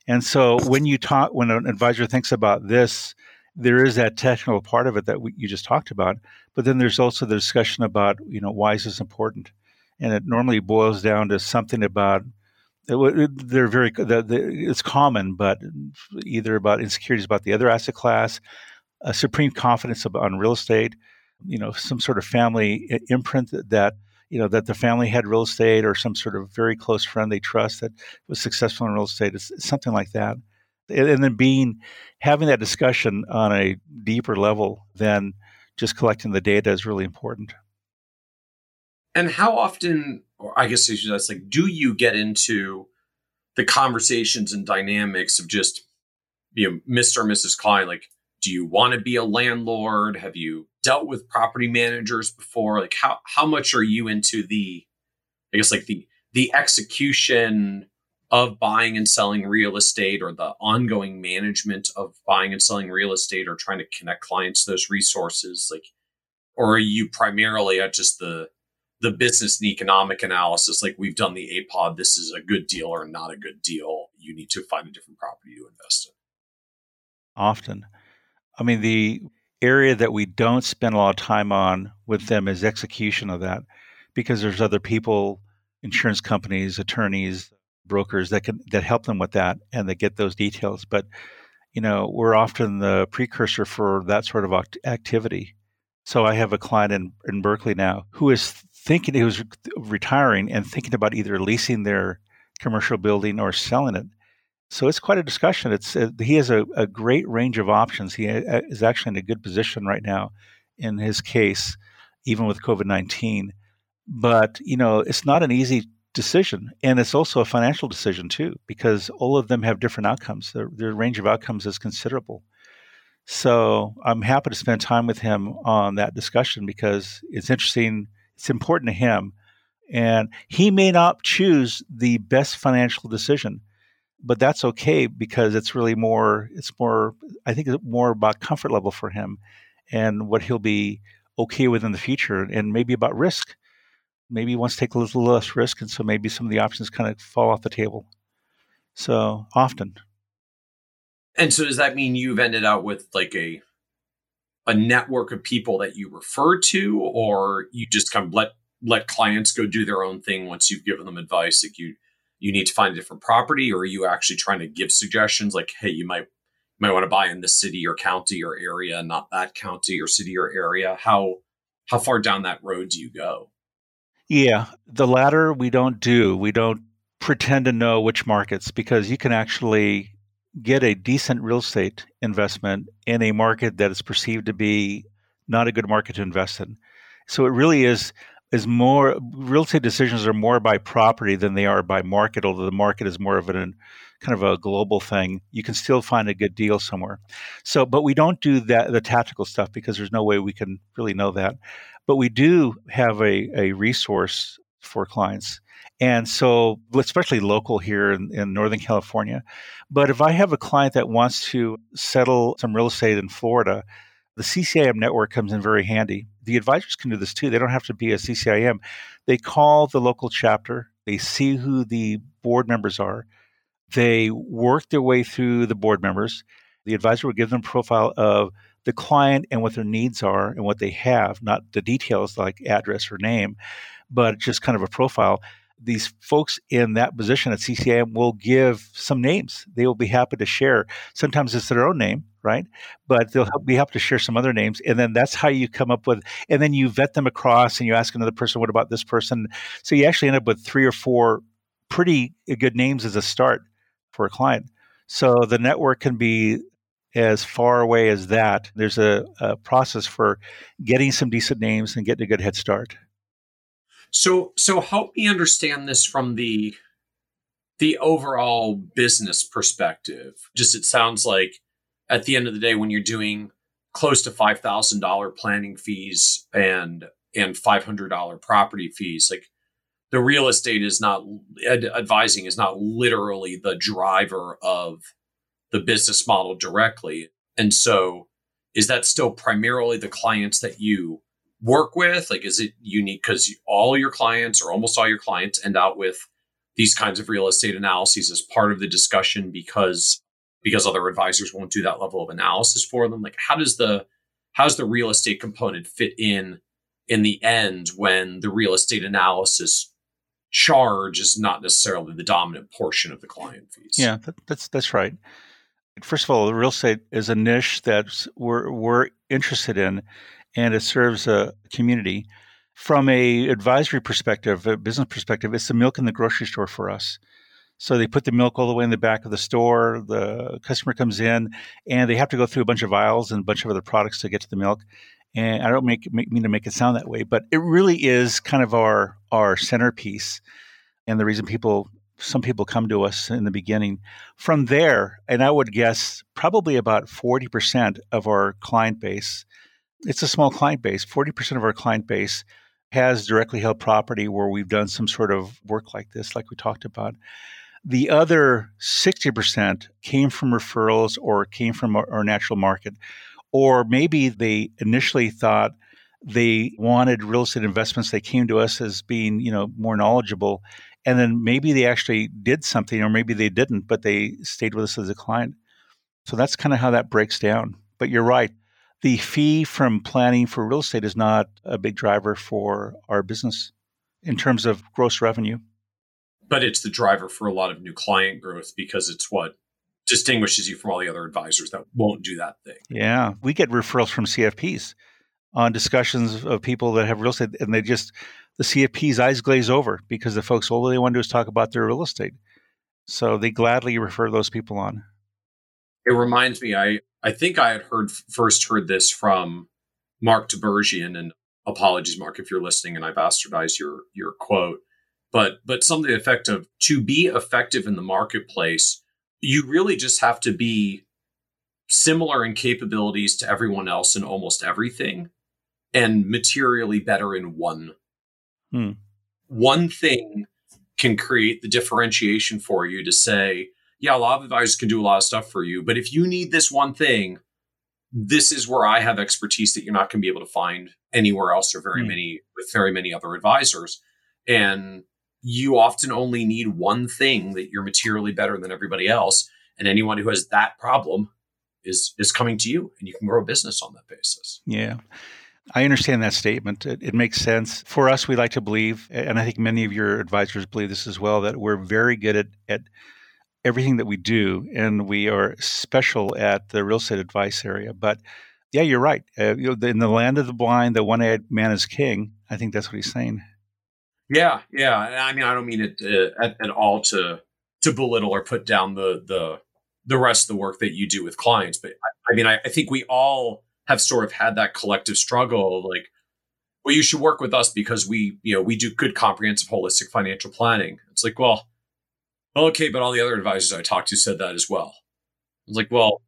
And so when you talk, when an advisor thinks about this, there is that technical part of it that we, you just talked about, but then there's also the discussion about you know why is this important and it normally boils down to something about they're very it's common, but either about insecurities about the other asset class, a supreme confidence on real estate, you know, some sort of family imprint that you know that the family had real estate or some sort of very close friend they trust that was successful in real estate. It's, something like that, and, and then being having that discussion on a deeper level than just collecting the data is really important. And how often, or I guess that's like, do you get into the conversations and dynamics of just you know Mr. or Mrs. Client, like do you want to be a landlord? Have you dealt with property managers before? Like how how much are you into the I guess like the the execution of buying and selling real estate or the ongoing management of buying and selling real estate or trying to connect clients to those resources like or are you primarily at just the the business and economic analysis like we've done the apod this is a good deal or not a good deal you need to find a different property to invest in often I mean, the area that we don't spend a lot of time on with them is execution of that because there's other people, insurance companies, attorneys, brokers that can that help them with that and they get those details. But you know, we're often the precursor for that sort of activity. So I have a client in, in Berkeley now who is thinking he was retiring and thinking about either leasing their commercial building or selling it. So it's quite a discussion. It's uh, he has a, a, great range of options. He uh, is actually in a good position right now in his case, even with COVID nineteen. But you know, it's not an easy decision, and it's also a financial decision too, because all of them have different outcomes. Their, their range of outcomes is considerable. So I'm happy to spend time with him on that discussion because it's interesting. It's important to him, and he may not choose the best financial decision but that's okay because it's really more it's more i think it's more about comfort level for him and what he'll be okay with in the future and maybe about risk. Maybe he wants to take a little less risk and so maybe some of the options kind of fall off the table. So often. And so does that mean you've ended up with like a a network of people that you refer to or you just kind of let let clients go do their own thing once you've given them advice like you you need to find a different property or are you actually trying to give suggestions like hey you might you might want to buy in this city or county or area not that county or city or area. How how far down that road do you go? Yeah the latter we don't do. We don't pretend to know which markets because you can actually get a decent real estate investment in a market that is perceived to be not a good market to invest in. So it really is is more real estate decisions are more by property than they are by market although the market is more of an kind of a global thing. You can still find a good deal somewhere. So but we don't do that the tactical stuff because there's no way we can really know that. But we do have a, a resource for clients and so especially local here in, in northern california but if i have a client that wants to settle some real estate in florida the CCIM network comes in very handy. The advisors can do this too. They don't have to be a CCIM. They call the local chapter, they see who the board members are, they work their way through the board members. The advisor will give them a profile of the client and what their needs are and what they have, not the details like address or name, but just kind of a profile these folks in that position at CCIM will give some names. They will be happy to share. Sometimes it's their own name, right? But they'll be happy to share some other names. And then that's how you come up with, and then you vet them across and you ask another person, what about this person? So you actually end up with three or four pretty good names as a start for a client. So the network can be as far away as that. There's a, a process for getting some decent names and getting a good head start. So so help me understand this from the the overall business perspective. Just it sounds like at the end of the day when you're doing close to $5,000 planning fees and and $500 property fees like the real estate is not ad- advising is not literally the driver of the business model directly. And so is that still primarily the clients that you work with? Like, is it unique because all your clients or almost all your clients end out with these kinds of real estate analyses as part of the discussion because because other advisors won't do that level of analysis for them? Like, how does the how's the real estate component fit in in the end when the real estate analysis charge is not necessarily the dominant portion of the client fees? Yeah, that, that's that's right. First of all, the real estate is a niche that we're we're interested in and it serves a community. from a advisory perspective, a business perspective, it's the milk in the grocery store for us. So they put the milk all the way in the back of the store. The customer comes in, and they have to go through a bunch of aisles and a bunch of other products to get to the milk. And I don't make, make mean to make it sound that way, but it really is kind of our our centerpiece, and the reason people some people come to us in the beginning. From there, and I would guess probably about forty percent of our client base. It's a small client base. Forty percent of our client base has directly held property where we've done some sort of work like this, like we talked about. The other 60% came from referrals or came from our natural market. Or maybe they initially thought they wanted real estate investments. They came to us as being, you know, more knowledgeable. And then maybe they actually did something, or maybe they didn't, but they stayed with us as a client. So that's kind of how that breaks down. But you're right the fee from planning for real estate is not a big driver for our business in terms of gross revenue. But it's the driver for a lot of new client growth because it's what distinguishes you from all the other advisors that won't do that thing. Yeah. We get referrals from CFPs on discussions of people that have real estate and they just, the CFP's eyes glaze over because the folks, all they want to do is talk about their real estate. So they gladly refer those people on. It reminds me, I I think I had heard first heard this from Mark Tibergien, and apologies, Mark, if you're listening and I bastardized your your quote, but but something to the effect of to be effective in the marketplace, you really just have to be similar in capabilities to everyone else in almost everything, and materially better in one. Hmm. One thing can create the differentiation for you to say, yeah, a lot of advisors can do a lot of stuff for you, but if you need this one thing, this is where I have expertise that you're not going to be able to find anywhere else or very mm. many with very many other advisors. And you often only need one thing that you're materially better than everybody else. And anyone who has that problem is is coming to you and you can grow a business on that basis. Yeah. I understand that statement. It, it, makes sense. For us, we like to believe, and I think many of your advisors believe this as well, that we're very good at, at everything that we do, and we are special at the real estate advice area. But yeah, you're right. Uh, you know, in the land of the blind, the one-eyed man is king. I think that's what he's saying. Yeah, yeah. I mean, I don't mean it uh, at, at, all to to belittle or put down the the the rest of the work that you do with clients, but I, I mean, I, I think we all have sort of had that collective struggle like, well, you should work with us because we, you know, we do good comprehensive holistic financial planning. It's like, well, okay, but all the other advisors I talked to said that as well. I was like, well,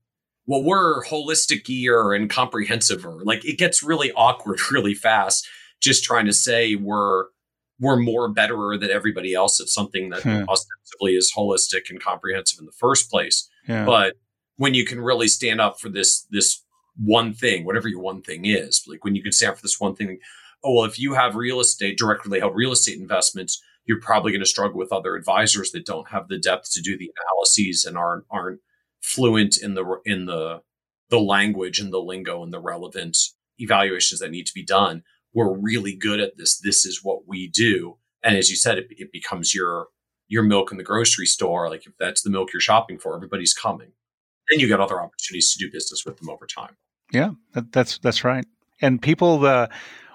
well, we're holistic gear and comprehensive. Like it gets really awkward really fast just trying to say we're we're more betterer than everybody else at something that hmm. ostensibly is holistic and comprehensive in the first place. Yeah. But when you can really stand up for this this one thing, whatever your one thing is, like when you can stand up for this one thing, oh well, if you have real estate directly held real estate investments, you're probably going to struggle with other advisors that don't have the depth to do the analyses and aren't aren't fluent in the in the the language and the lingo and the relevant evaluations that need to be done. We're really good at this. This is what we do. And as you said, it, it becomes your your milk in the grocery store. Like if that's the milk you're shopping for, everybody's coming. Then you get other opportunities to do business with them over time. Yeah, that, that's that's right. And people, uh,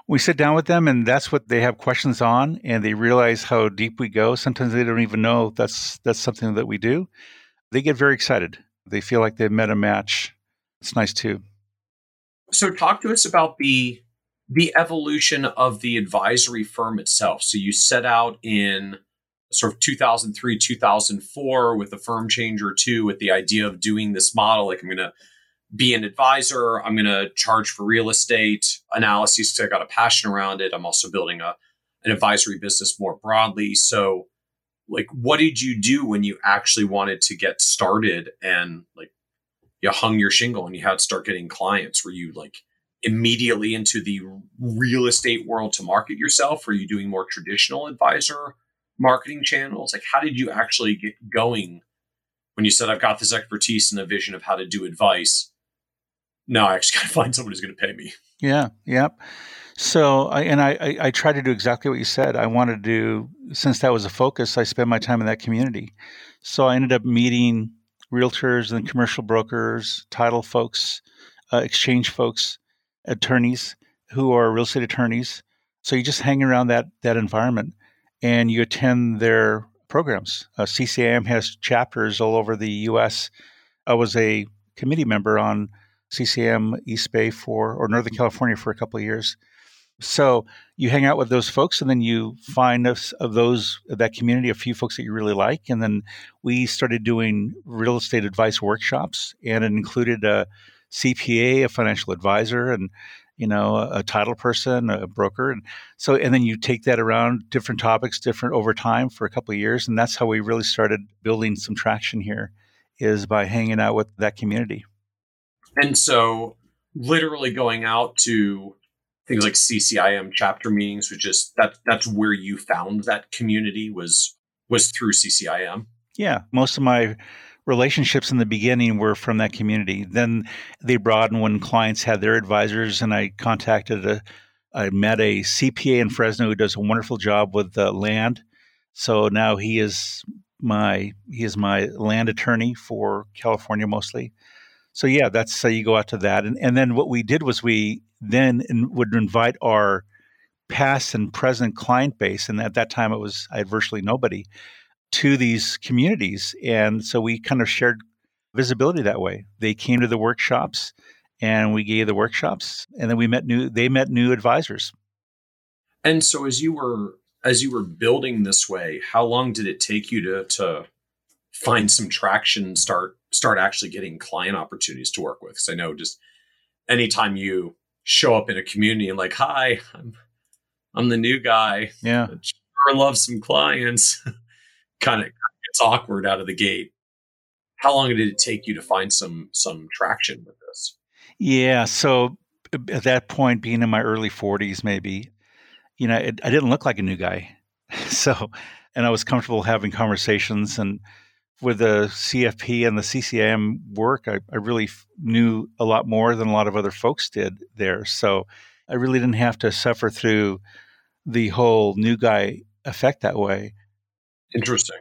we sit down with them and that's what they have questions on and they realize how deep we go. Sometimes they don't even know that's that's something that we do. They get very excited. They feel like they've met a match. It's nice too. So talk to us about the the evolution of the advisory firm itself. So you set out in sort of 2003 2004 with a firm change or two with the idea of doing this model. Like i'm going to be an advisor. I'm going to charge for real estate analyses because I got a passion around it. I'm also building a an advisory business more broadly. So, like, what did you do when you actually wanted to get started and like you hung your shingle and you had to start getting clients? Were you like immediately into the real estate world to market yourself? Were you doing more traditional advisor marketing channels? Like, how did you actually get going when you said, I've got this expertise and a vision of how to do advice? No, I actually got to find someone who's going to pay me. Yeah, yep. So, I, and I, I, I try to do exactly what you said. I wanted to since that was a focus, I spend my time in that community. So I ended up meeting realtors and commercial brokers, title folks, uh, exchange folks, attorneys who are real estate attorneys. So you just hang around that that environment and you attend their programs. Uh, CCIM has chapters all over the U.S. I was a committee member on CCIM East Bay for or Northern mm-hmm. California for a couple of years. So you hang out with those folks, and then you find of, of those of that community a few folks that you really like, and then we started doing real estate advice workshops, and it included a CPA, a financial advisor, and you know a, a title person, a broker, and so and then you take that around different topics, different over time for a couple of years, and that's how we really started building some traction here, is by hanging out with that community. And so, literally going out to things like CCIM chapter meetings, which is that that's where you found that community was was through CCIM. Yeah, most of my relationships in the beginning were from that community. Then they broadened when clients had their advisors, and I contacted a. I met a CPA in Fresno who does a wonderful job with land. So now he is my he is my land attorney for California mostly. So yeah, that's how you go out to that, and and then what we did was we then in, would invite our past and present client base, and at that time it was I had virtually nobody, to these communities, and so we kind of shared visibility that way. They came to the workshops, and we gave the workshops, and then we met new. They met new advisors. And so as you were as you were building this way, how long did it take you to to find some traction, start start actually getting client opportunities to work with? Because I know just anytime you show up in a community and like, hi, I'm I'm the new guy. Yeah. Sure love some clients. kind of gets awkward out of the gate. How long did it take you to find some some traction with this? Yeah. So at that point, being in my early 40s, maybe, you know, it, I didn't look like a new guy. So, and I was comfortable having conversations and with the CFP and the CCIM work, I, I really f- knew a lot more than a lot of other folks did there. So I really didn't have to suffer through the whole new guy effect that way. Interesting.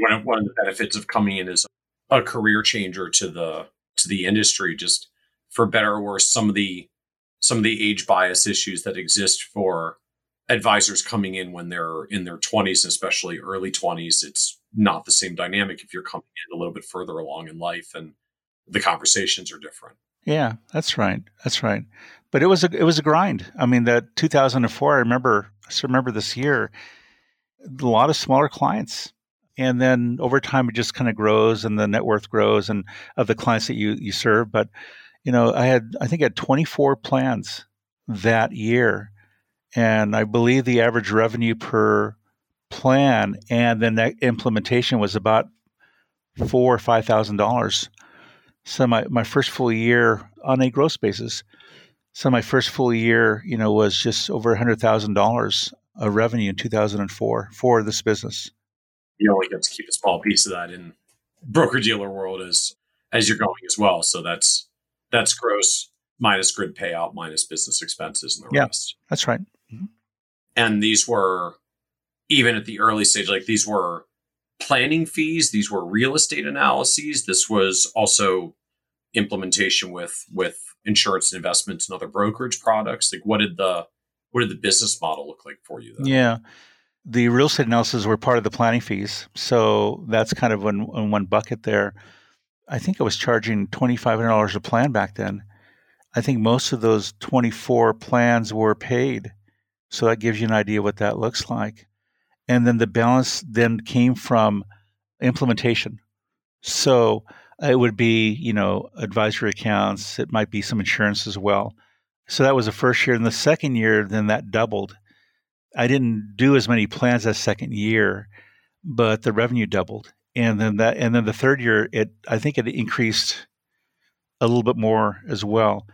One of, one of the benefits of coming in as a career changer to the to the industry, just for better or worse, some of the some of the age bias issues that exist for advisors coming in when they're in their 20s, especially early 20s, it's not the same dynamic if you're coming in a little bit further along in life and the conversations are different. Yeah, that's right. That's right. But it was a it was a grind. I mean, that 2004. I remember. I remember this year. A lot of smaller clients, and then over time it just kind of grows, and the net worth grows, and of the clients that you you serve. But you know, I had I think I had 24 plans that year, and I believe the average revenue per plan and then that implementation was about four or five thousand dollars. So my, my first full year on a gross basis. So my first full year, you know, was just over a hundred thousand dollars of revenue in 2004 for this business. You only get to keep a small piece of that in broker dealer world as as you're going as well. So that's that's gross minus grid payout minus business expenses and the yeah, rest. That's right. Mm-hmm. And these were even at the early stage, like these were planning fees, these were real estate analyses. This was also implementation with with insurance and investments and other brokerage products. Like what did the what did the business model look like for you? Then? Yeah. The real estate analysis were part of the planning fees. So that's kind of in, in one bucket there. I think I was charging $2,500 a plan back then. I think most of those 24 plans were paid. So that gives you an idea what that looks like. And then the balance then came from implementation. So uh, it would be, you know, advisory accounts, it might be some insurance as well. So that was the first year. And the second year, then that doubled. I didn't do as many plans that second year, but the revenue doubled. And then that and then the third year it I think it increased a little bit more as well.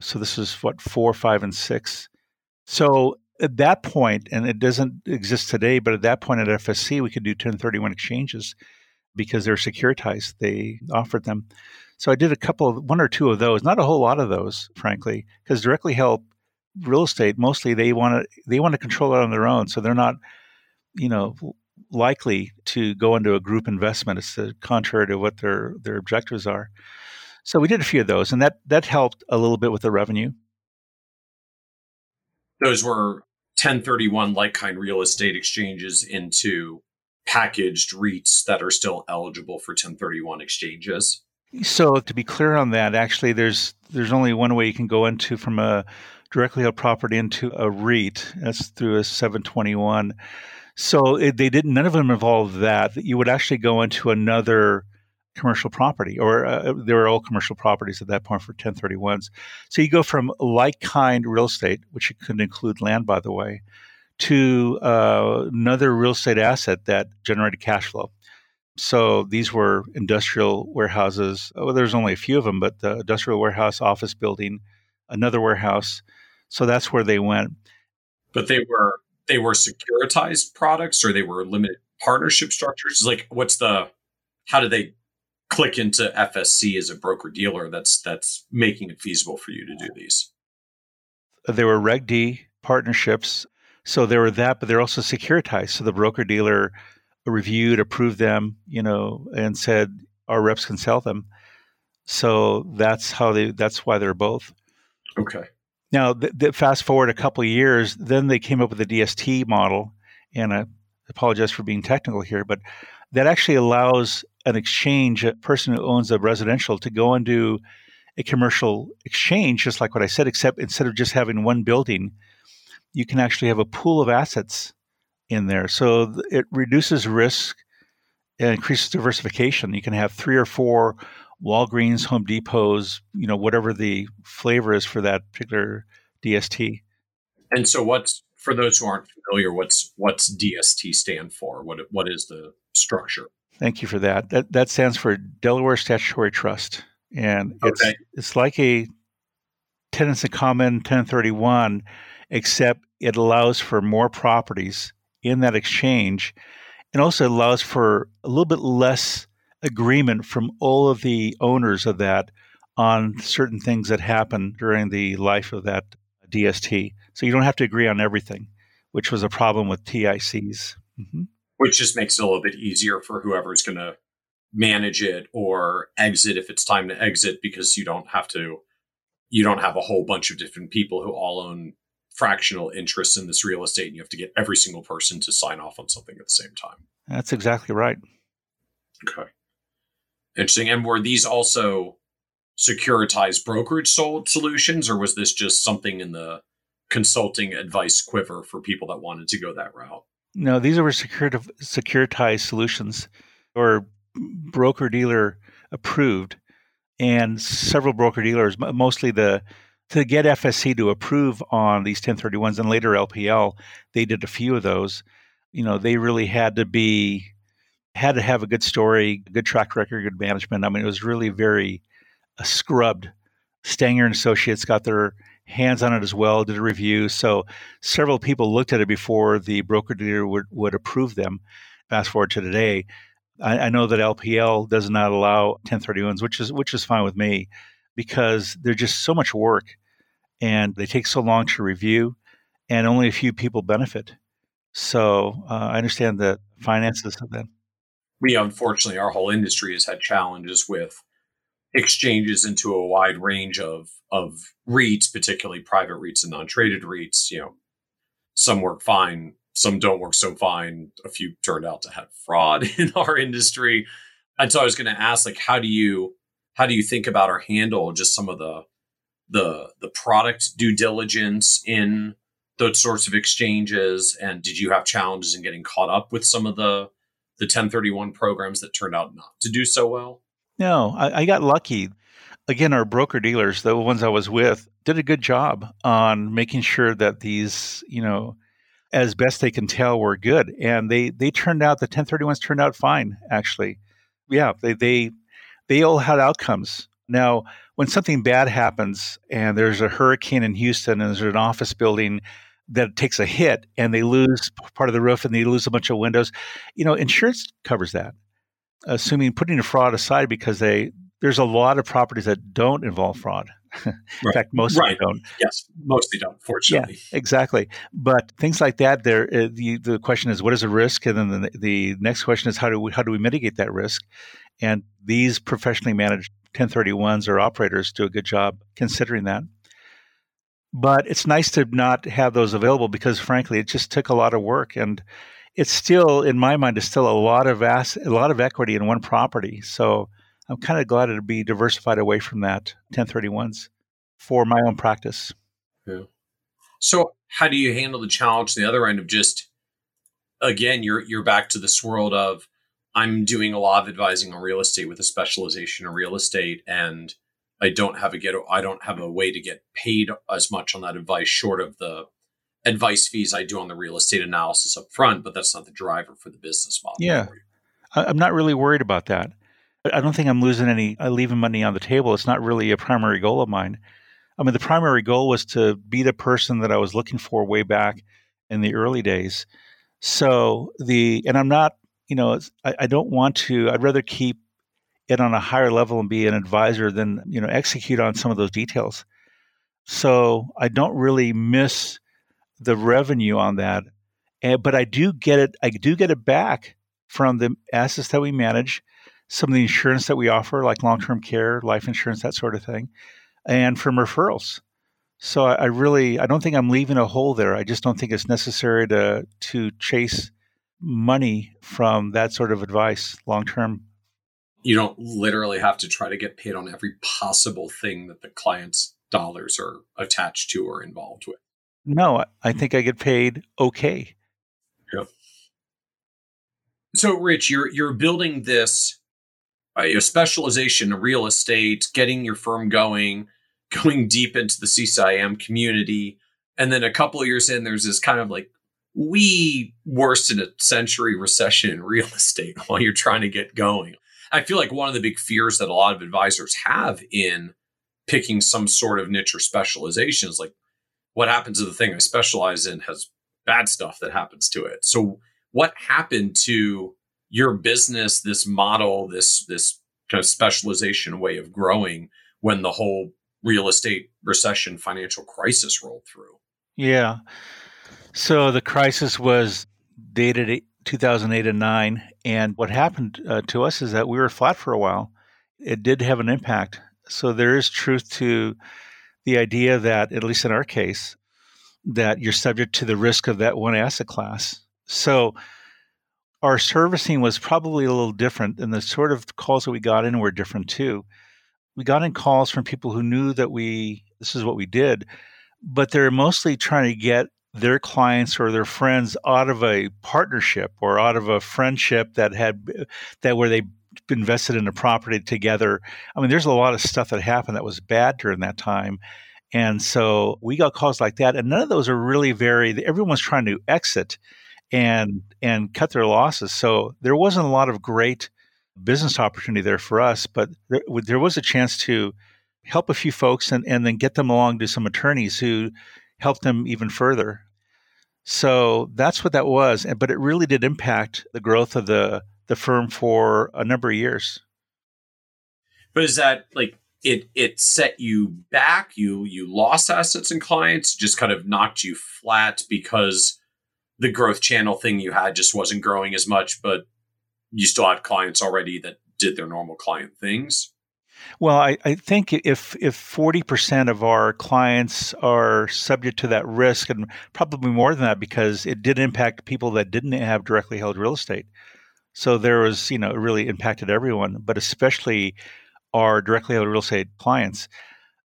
So this was what four, five, and six. So at that point, and it doesn't exist today, but at that point at FSC, we could do 1031 exchanges because they're securitized. They offered them. So I did a couple of one or two of those, not a whole lot of those, frankly, because directly held real estate mostly they want to they want to control it on their own. So they're not, you know, likely to go into a group investment. It's contrary to what their their objectives are. So we did a few of those, and that that helped a little bit with the revenue. Those were 1031 like kind real estate exchanges into packaged REITs that are still eligible for 1031 exchanges? So to be clear on that, actually, there's there's only one way you can go into from a directly held property into a REIT. That's through a 721. So it, they didn't. None of them involved that. You would actually go into another commercial property, or uh, they were all commercial properties at that point for 1031s. So you go from like kind real estate, which could include land, by the way, to uh, another real estate asset that generated cash flow. So these were industrial warehouses. Well, there's only a few of them, but the industrial warehouse, office building, another warehouse. So that's where they went. But they were they were securitized products, or they were limited partnership structures. Like, what's the how do they click into FSC as a broker dealer that's that's making it feasible for you to do these? There were Reg D partnerships. So there were that, but they're also securitized. So the broker dealer reviewed, approved them, you know, and said our reps can sell them. So that's how they. That's why they're both. Okay. Now, th- th- fast forward a couple of years, then they came up with the DST model, and I apologize for being technical here, but that actually allows an exchange, a person who owns a residential, to go and do a commercial exchange, just like what I said, except instead of just having one building, you can actually have a pool of assets in there. So it reduces risk and increases diversification. You can have three or four Walgreens, Home Depots, you know, whatever the flavor is for that particular DST. And so, what's for those who aren't familiar, what's what's DST stand for? What what is the structure? Thank you for that. That that stands for Delaware Statutory Trust, and it's okay. it's like a tenants in common 1031, except it allows for more properties in that exchange, and also allows for a little bit less agreement from all of the owners of that on certain things that happen during the life of that DST. So you don't have to agree on everything, which was a problem with TICs. Mm-hmm which just makes it a little bit easier for whoever's going to manage it or exit if it's time to exit because you don't have to you don't have a whole bunch of different people who all own fractional interests in this real estate and you have to get every single person to sign off on something at the same time. That's exactly right. Okay. Interesting. And were these also securitized brokerage sold solutions or was this just something in the consulting advice quiver for people that wanted to go that route no, these were securitized solutions or broker dealer approved, and several broker dealers, mostly the to get FSC to approve on these 1031s and later LPL, they did a few of those. You know, they really had to be had to have a good story, good track record, good management. I mean, it was really very uh, scrubbed. Stanger and Associates got their hands on it as well, did a review. So several people looked at it before the broker dealer would, would approve them. Fast forward to today, I, I know that LPL does not allow 1031s, which is which is fine with me because they're just so much work and they take so long to review, and only a few people benefit. So uh, I understand the finances of that. We unfortunately, our whole industry has had challenges with exchanges into a wide range of of REITs, particularly private REITs and non-traded REITs. You know, some work fine, some don't work so fine. A few turned out to have fraud in our industry. And so I was going to ask, like, how do you how do you think about or handle just some of the the the product due diligence in those sorts of exchanges? And did you have challenges in getting caught up with some of the the 1031 programs that turned out not to do so well? No, I, I got lucky. Again, our broker dealers, the ones I was with, did a good job on making sure that these, you know, as best they can tell, were good, and they they turned out the 1031s turned out fine. Actually, yeah, they they they all had outcomes. Now, when something bad happens and there's a hurricane in Houston and there's an office building that takes a hit and they lose part of the roof and they lose a bunch of windows, you know, insurance covers that assuming putting the fraud aside because they there's a lot of properties that don't involve fraud. in right. fact, most right. don't. Yes, mostly don't. Fortunately, yeah, exactly. But things like that, there uh, the the question is what is a risk, and then the, the next question is how do we how do we mitigate that risk? And these professionally managed 1031s or operators do a good job considering that. But it's nice to not have those available because, frankly, it just took a lot of work, and it's still, in my mind, is still a lot of ass, a lot of equity in one property. So I'm kind of glad to be diversified away from that 1031s for my own practice. Yeah. So how do you handle the challenge the other end of just again you're you're back to this world of I'm doing a lot of advising on real estate with a specialization in real estate and I don't have a get I don't have a way to get paid as much on that advice short of the advice fees I do on the real estate analysis up front, but that's not the driver for the business model. Yeah. I'm not really worried about that. I don't think I'm losing any uh, leaving money on the table. It's not really a primary goal of mine. I mean, the primary goal was to be the person that I was looking for way back in the early days. So the and I'm not, you know, I, I don't want to. I'd rather keep it on a higher level and be an advisor than you know execute on some of those details. So I don't really miss the revenue on that, and, but I do get it. I do get it back from the assets that we manage, some of the insurance that we offer, like long term care, life insurance, that sort of thing, and from referrals. So I, I really I don't think I'm leaving a hole there. I just don't think it's necessary to to chase money from that sort of advice long term. You don't literally have to try to get paid on every possible thing that the client's dollars are attached to or involved with. No, I think I get paid okay. Yeah. So, Rich, you're you're building this uh, your specialization in real estate, getting your firm going going deep into the CCIM community. And then a couple of years in, there's this kind of like we worst in a century recession in real estate while you're trying to get going. I feel like one of the big fears that a lot of advisors have in picking some sort of niche or specialization is like what happens to the thing I specialize in has bad stuff that happens to it. So what happened to your business, this model, this this kind of specialization way of growing when the whole real estate recession financial crisis rolled through. Yeah. So the crisis was dated 2008 and 9. And what happened uh, to us is that we were flat for a while. It did have an impact. So there is truth to the idea that, at least in our case, that you're subject to the risk of that one asset class. So our servicing was probably a little different, and the sort of calls that we got in were different too we got in calls from people who knew that we this is what we did, but they're mostly trying to get their clients or their friends out of a partnership or out of a friendship that had that where they invested in a property together. I mean, there's a lot of stuff that happened that was bad during that time. And so we got calls like that, and none of those are really very. Everyone's trying to exit and and cut their losses. So there wasn't a lot of great business opportunity there for us, but there, there was a chance to help a few folks and, and then get them along to some attorneys who helped them even further. So that's what that was. But it really did impact the growth of the, the firm for a number of years. But is that like it it set you back? You you lost assets and clients, just kind of knocked you flat because the growth channel thing you had just wasn't growing as much, but you still had clients already that did their normal client things? Well, I, I think if if forty percent of our clients are subject to that risk, and probably more than that, because it did impact people that didn't have directly held real estate. So there was, you know, it really impacted everyone, but especially our directly held real estate clients.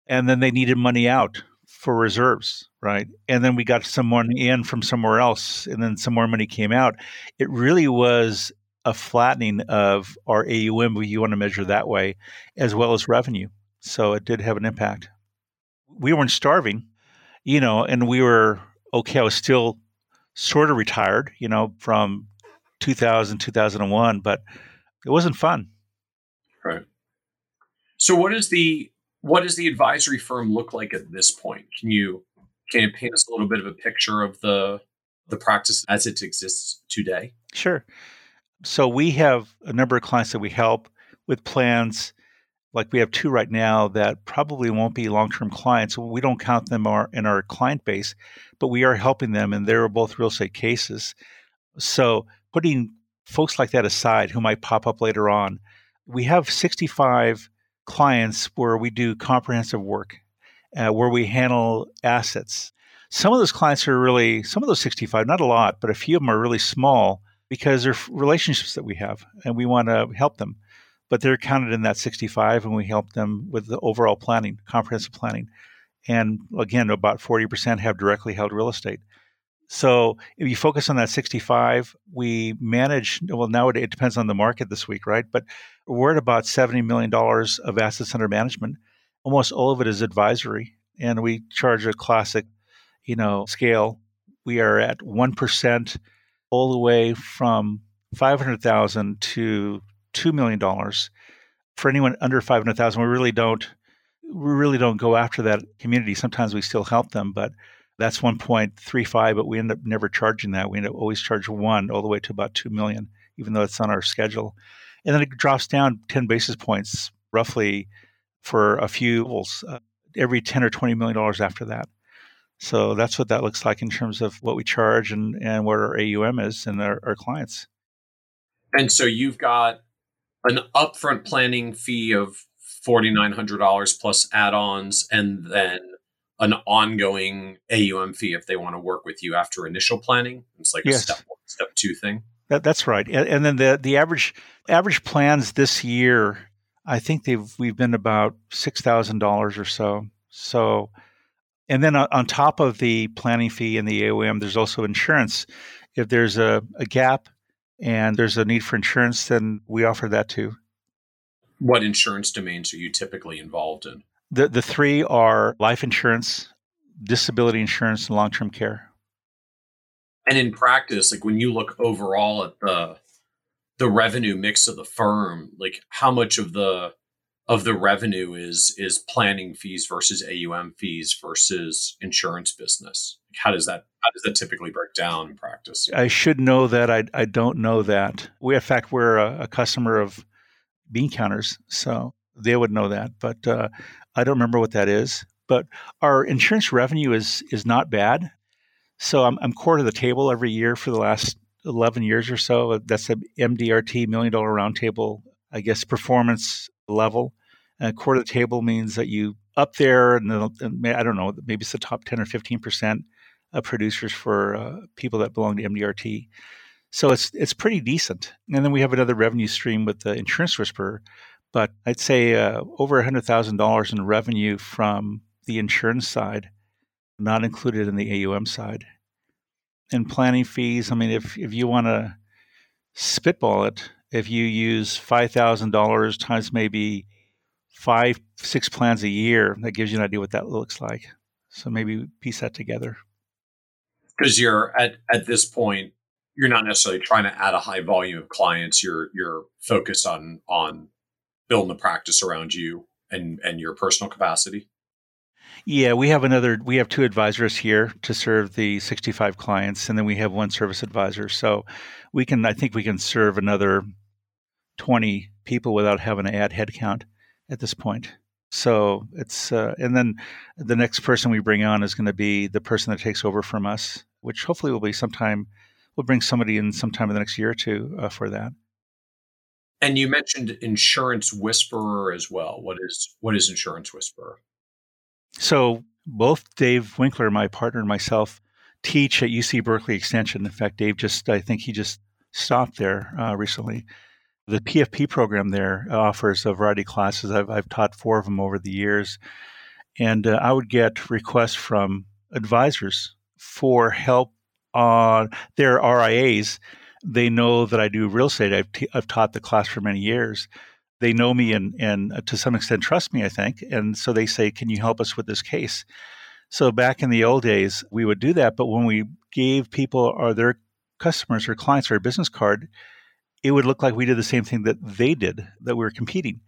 And then they needed money out for reserves, right? And then we got some money in from somewhere else, and then some more money came out. It really was a flattening of our AUM, if you want to measure that way, as well as revenue. So it did have an impact. We weren't starving, you know, and we were okay. I was still sort of retired, you know, from 2000, 2001, but it wasn't fun. Right. So what is the what does the advisory firm look like at this point? Can you can you paint us a little bit of a picture of the the practice as it exists today? Sure so we have a number of clients that we help with plans like we have two right now that probably won't be long-term clients we don't count them our, in our client base but we are helping them and they're both real estate cases so putting folks like that aside who might pop up later on we have 65 clients where we do comprehensive work uh, where we handle assets. Some of those clients are really, some of those 65, not a lot, but a few of them are really small because they're relationships that we have and we want to help them. But they're counted in that 65 and we help them with the overall planning, comprehensive planning. And again, about 40% have directly held real estate. So if you focus on that 65, we manage, well, now it, depends on the market this week, right? But we're at about $70 million of assets under management. Almost all of it is advisory. And we charge a classic, you know, scale. We are at 1% all the way from 500,000 to $2 million. For anyone under 500,000, we really don't we really don't go after that community. Sometimes we still help them, but that's 1.35, but we end up never charging that. We end up always charge one all the way to about 2 million, even though it's on our schedule. And then it drops down 10 basis points roughly for a few uh, every 10 or 20 million dollars after that. So that's what that looks like in terms of what we charge and, and what our AUM is and our, our clients. And so you've got an upfront planning fee of $4,900 plus add ons, and then an ongoing AUM fee if they want to work with you after initial planning. It's like yes. a step one, step two thing. That, that's right. And, and, then the the average average plans this year, I think they've we've been about six thousand dollars or so. So, and then on, on, top of the planning fee and the AUM, there's also insurance. If there's a, a gap and there's a need for insurance, then we offer that too. What insurance domains are you typically involved in? The the three are life insurance, disability insurance, and long term care. And in practice, like when you look overall at the the revenue mix of the firm, like how much of the of the revenue is is planning fees versus AUM fees versus insurance business? How does that how does that typically break down in practice? I should know that. I I don't know that. We in fact we're a, a customer of bean counters, so they would know that. But uh, I don't remember what that is, but our insurance revenue is is not bad. So I'm, I'm Court of the Table every year for the last 11 years or so. That's a MDRT million dollar roundtable, I guess, performance level. And Court of the Table means that you up there, and, and I don't know, maybe it's the top 10 or 15 percent of producers for uh, people that belong to MDRT. So it's it's pretty decent. And then we have another revenue stream with the insurance whisperer, but I'd say uh, over $100,000 in revenue from the insurance side, not included in the AUM side. And planning fees, I mean, if, if you want to spitball it, if you use $5,000 times maybe five, six plans a year, that gives you an idea what that looks like. So maybe piece that together. Because you're at, at this point, you're not necessarily trying to add a high volume of clients. You're you're focused on on building the practice around you and and your personal capacity? Yeah, we have another. We have two advisors here to serve the 65 clients, and then we have one service advisor. So we can, I think, we can serve another 20 people without having to add headcount at this point. So it's, uh, and then the next person we bring on is going to be the person that takes over from us, which hopefully will be sometime. We'll bring somebody in sometime in the next year or two uh, for that. And you mentioned Insurance Whisperer as well. What is what is Insurance Whisperer? So both Dave Winkler, my partner, and myself teach at UC Berkeley Extension. In fact, Dave just I think he just stopped there uh, recently. The PFP program there offers a variety of classes. I've, I've taught four of them over the years, and uh, I would get requests from advisors for help on their RIAs they know that I do real estate. I've, t- I've taught the class for many years. They know me and, and uh, to some extent trust me, I think. And so they say, Can you help us with this case? So back in the old days, we would do that. But when we gave people or their customers or clients our business card, it would look like we did the same thing that they did, that we were competing.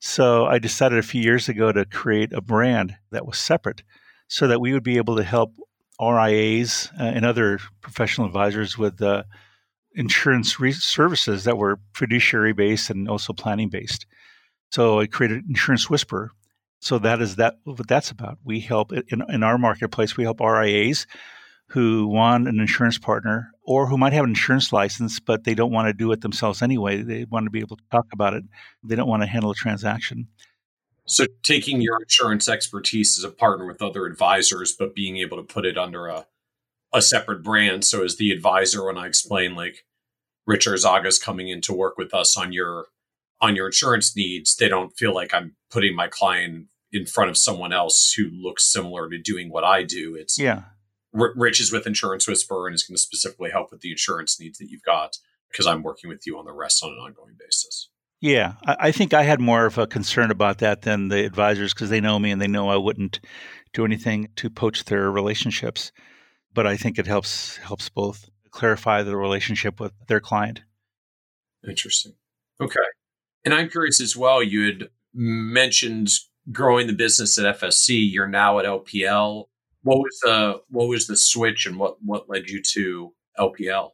So I decided a few years ago to create a brand that was separate so that we would be able to help RIAs uh, and other professional advisors with uh, insurance re- services that were fiduciary based and also planning based. So I created Insurance Whisperer. So that is that what that's about. We help in, in our marketplace. We help RIAs who want an insurance partner or who might have an insurance license, but they don't want to do it themselves anyway. They want to be able to talk about it. They don't want to handle a transaction. So taking your insurance expertise as a partner with other advisors, but being able to put it under a a separate brand. So as the advisor, when I explain like Rich Arzaga's coming in to work with us on your on your insurance needs, they don't feel like I'm putting my client in front of someone else who looks similar to doing what I do. It's yeah. R- Rich is with Insurance Whisperer and is going to specifically help with the insurance needs that you've got because I'm working with you on the rest on an ongoing basis. Yeah, I, think I had more of a concern about that than the advisors because they know me and they know I wouldn't do anything to poach their relationships. But I think it helps helps both clarify the relationship with their client. Interesting. Okay. And I'm curious as well, you had mentioned growing the business at FSC. You're now at LPL. What was the what was the switch and what what led you to LPL?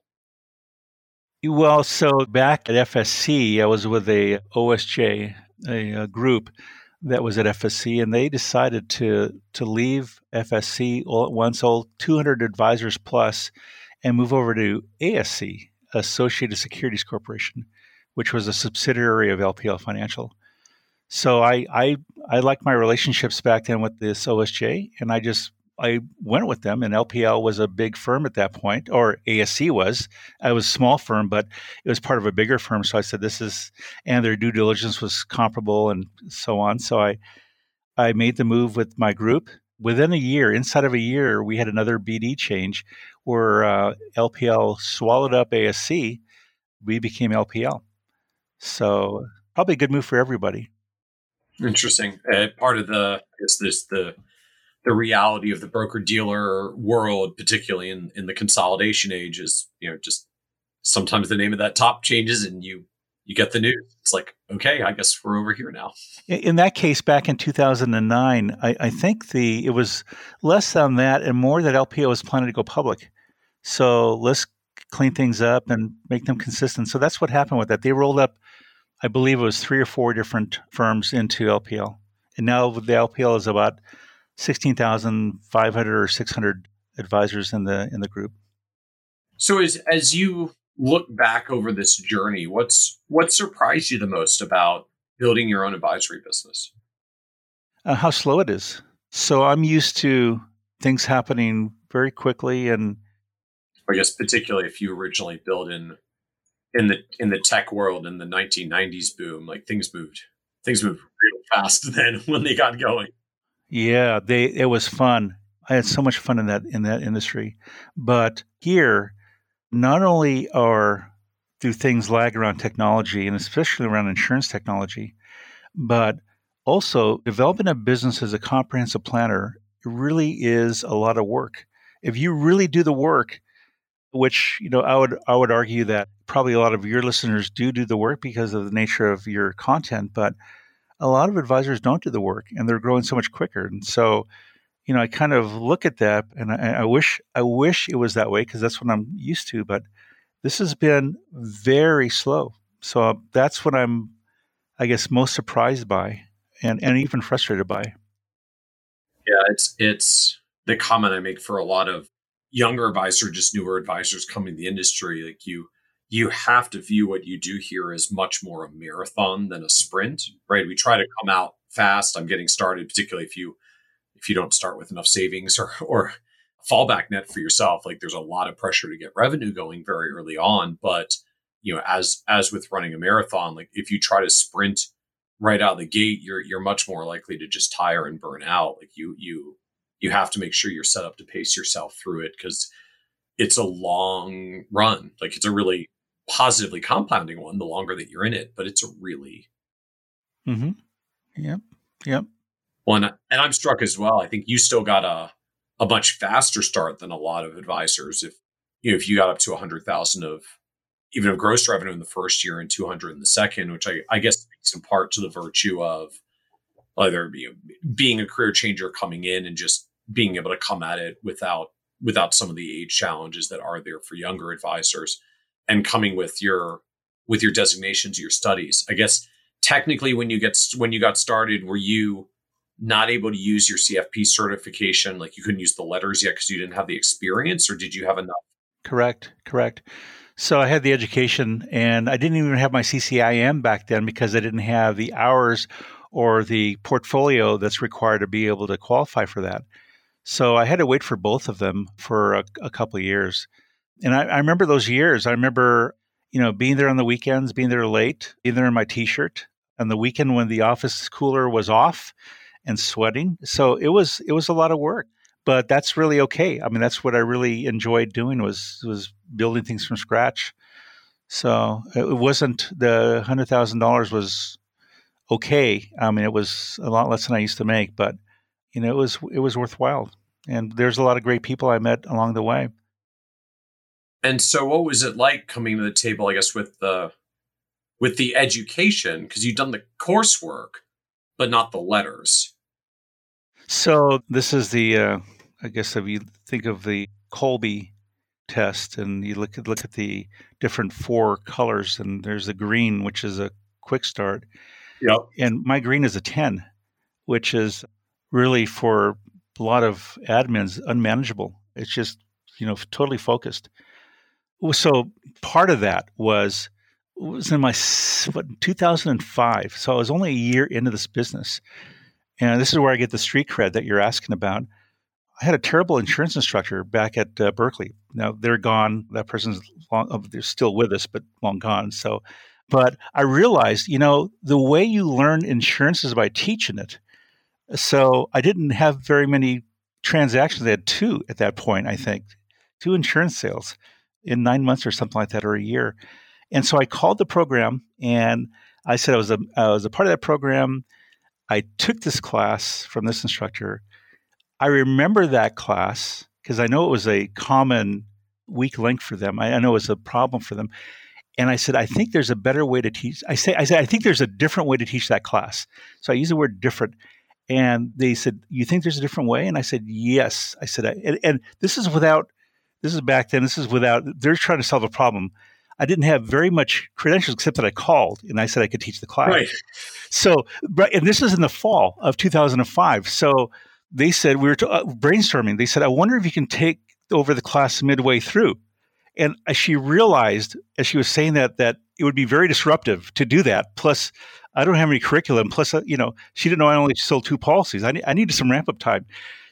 Well, so back at FSC, I was with a OSJ, a, a group that was at FSC, and they decided to to leave FSC all at once, all 200 advisors plus, and move over to ASC, Associated Securities Corporation, which was a subsidiary of LPL Financial. So I I I liked my relationships back then with this OSJ, and I just I went with them, and LPL was a big firm at that point, or ASC was. I was a small firm, but it was part of a bigger firm. So I said, "This is," and their due diligence was comparable, and so on. So I, I made the move with my group. Within a year, inside of a year, we had another BD change where uh, LPL swallowed up ASC. We became LPL. So probably a good move for everybody. Interesting. Uh, part of the, I guess this the the reality of the broker dealer world, particularly in, in the consolidation age, is you know just sometimes the name of that top changes and you you get the news. It's like okay, I guess we're over here now. In that case, back in 2009, I, I think the it was less than that and more that LPL was planning to go public. So let's clean things up and make them consistent. So that's what happened with that. They rolled up, I believe it was three or four different firms into LPL, and now the LPL is about 16,500 or 600 advisors in the in the group. So as as you look back over this journey, what's what surprised you the most about building your own advisory business? Uh, how slow it is. So I'm used to things happening very quickly and I guess particularly if you originally built in in the in the tech world in the 1990s boom, like things moved things moved real fast then when they got going. Yeah, they it was fun. I had so much fun in that in that industry. But here, not only are do things lag around technology and especially around insurance technology, but also developing a business as a comprehensive planner really is a lot of work. If you really do the work, which you know I would I would argue that probably a lot of your listeners do do the work because of the nature of your content, but a lot of advisors don't do the work and they're growing so much quicker. And so, you know, I kind of look at that and I, I wish I wish it was that way because that's what I'm used to. But this has been very slow. So um, that's what I'm, I guess, most surprised by and, and even frustrated by. Yeah, it's it's the comment I make for a lot of younger advisors, just newer advisors coming to the industry. Like you, you have to view what you do here as much more a marathon than a sprint, right? We try to come out fast. I'm getting started, particularly if you if you don't start with enough savings or or fallback net for yourself. Like there's a lot of pressure to get revenue going very early on. But you know, as as with running a marathon, like if you try to sprint right out of the gate, you're you're much more likely to just tire and burn out. Like you you you have to make sure you're set up to pace yourself through it because it's a long run. Like it's a really positively compounding one the longer that you're in it, but it's a really. Mm-hmm. Yep. Yep. One, and I'm struck as well. I think you still got a a much faster start than a lot of advisors. If you know, if you got up to a hundred thousand of even of gross revenue in the first year and 200 in the second, which I, I guess speaks in part to the virtue of either you being a career changer coming in and just being able to come at it without without some of the age challenges that are there for younger advisors and coming with your with your designations, your studies. I guess technically, when you get when you got started, were you not able to use your CFP certification? Like you couldn't use the letters yet because you didn't have the experience, or did you have enough? Correct. Correct. So I had the education, and I didn't even have my CCIM back then because I didn't have the hours or the portfolio that's required to be able to qualify for that. So I had to wait for both of them for a, a couple of years. And I, I, remember those years. I remember, you know, being there on the weekends, being there late, being there in my t-shirt, on the weekend when the office cooler was off and sweating. So it was it was a lot of work. But that's really okay. I mean, that's what I really enjoyed doing was was building things from scratch. So uh, it wasn't the hundred thousand dollars was okay. I mean, it was a lot less than I used to make, but you know, it was it was worthwhile. And there's a lot of great people I met along the way. And so, what was it like coming to the table? I guess with the with the education because you've done the coursework, but not the letters. So this is the, uh, I guess, if you think of the Kolbe test and you look at look at the different four colors, and there's the green, which is a quick start. Yep. And my green is a ten, which is really for a lot of admins unmanageable. It's just you know totally focused. So part of that was was in my what, 2005. So I was only a year into this business, and this is where I get the street cred that you're asking about. I had a terrible insurance instructor back at uh, Berkeley. Now they're gone. That person's long, they're still with us, but long gone. So, but I realized, you know, the way you learn insurance is by teaching it. So I didn't have very many transactions. I had two at that point, I think, two insurance sales in nine months or something like that, or a year. And so I called the program and I said I was a, I was a part of that program. I took this class from this instructor. I remember that class because I know it was a common weak link for them. I, I know it was a problem for them. And I said, I think there's a better way to teach. I say, I said, I think there's a different way to teach that class. So I use the word different. And they said, "You think there's a different way?" And I said, "Yes." I said, and, and this is without. This is back then. This is without. They're trying to solve a problem. I didn't have very much credentials except that I called and I said I could teach the class. Right. So, and this is in the fall of 2005. So they said we were to, uh, brainstorming. They said, "I wonder if you can take over the class midway through." And she realized as she was saying that that it would be very disruptive to do that. Plus, I don't have any curriculum. Plus, uh, you know, she didn't know I only sold two policies. I, I needed some ramp up time.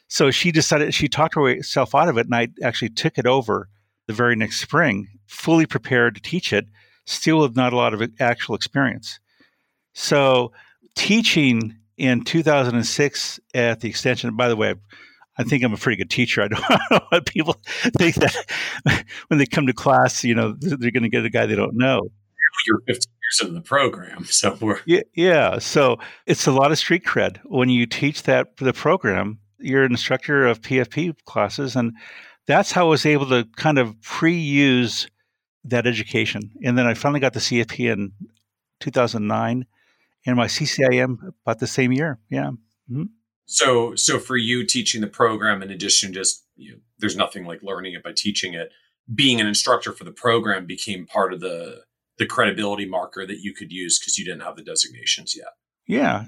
So she decided, she talked herself out of it, and I actually took it over the very next spring, fully prepared to teach it, still with not a lot of actual experience. So teaching in 2006 at the extension, by the way, I think I'm a pretty good teacher. I don't, I don't know people think that when they come to class, you know, they're going to get a guy they don't know. You're 15 years into the program, so we're yeah, yeah. So it's a lot of street cred when you teach that the program. You're an instructor of PFP classes, and that's how I was able to kind of pre-use that education. And then I finally got the CFP in 2009, and my CCIM about the same year. Yeah. Mm-hmm. So, so for you teaching the program, in addition, just you know, there's nothing like learning it by teaching it. Being an instructor for the program became part of the the credibility marker that you could use because you didn't have the designations yet. Yeah,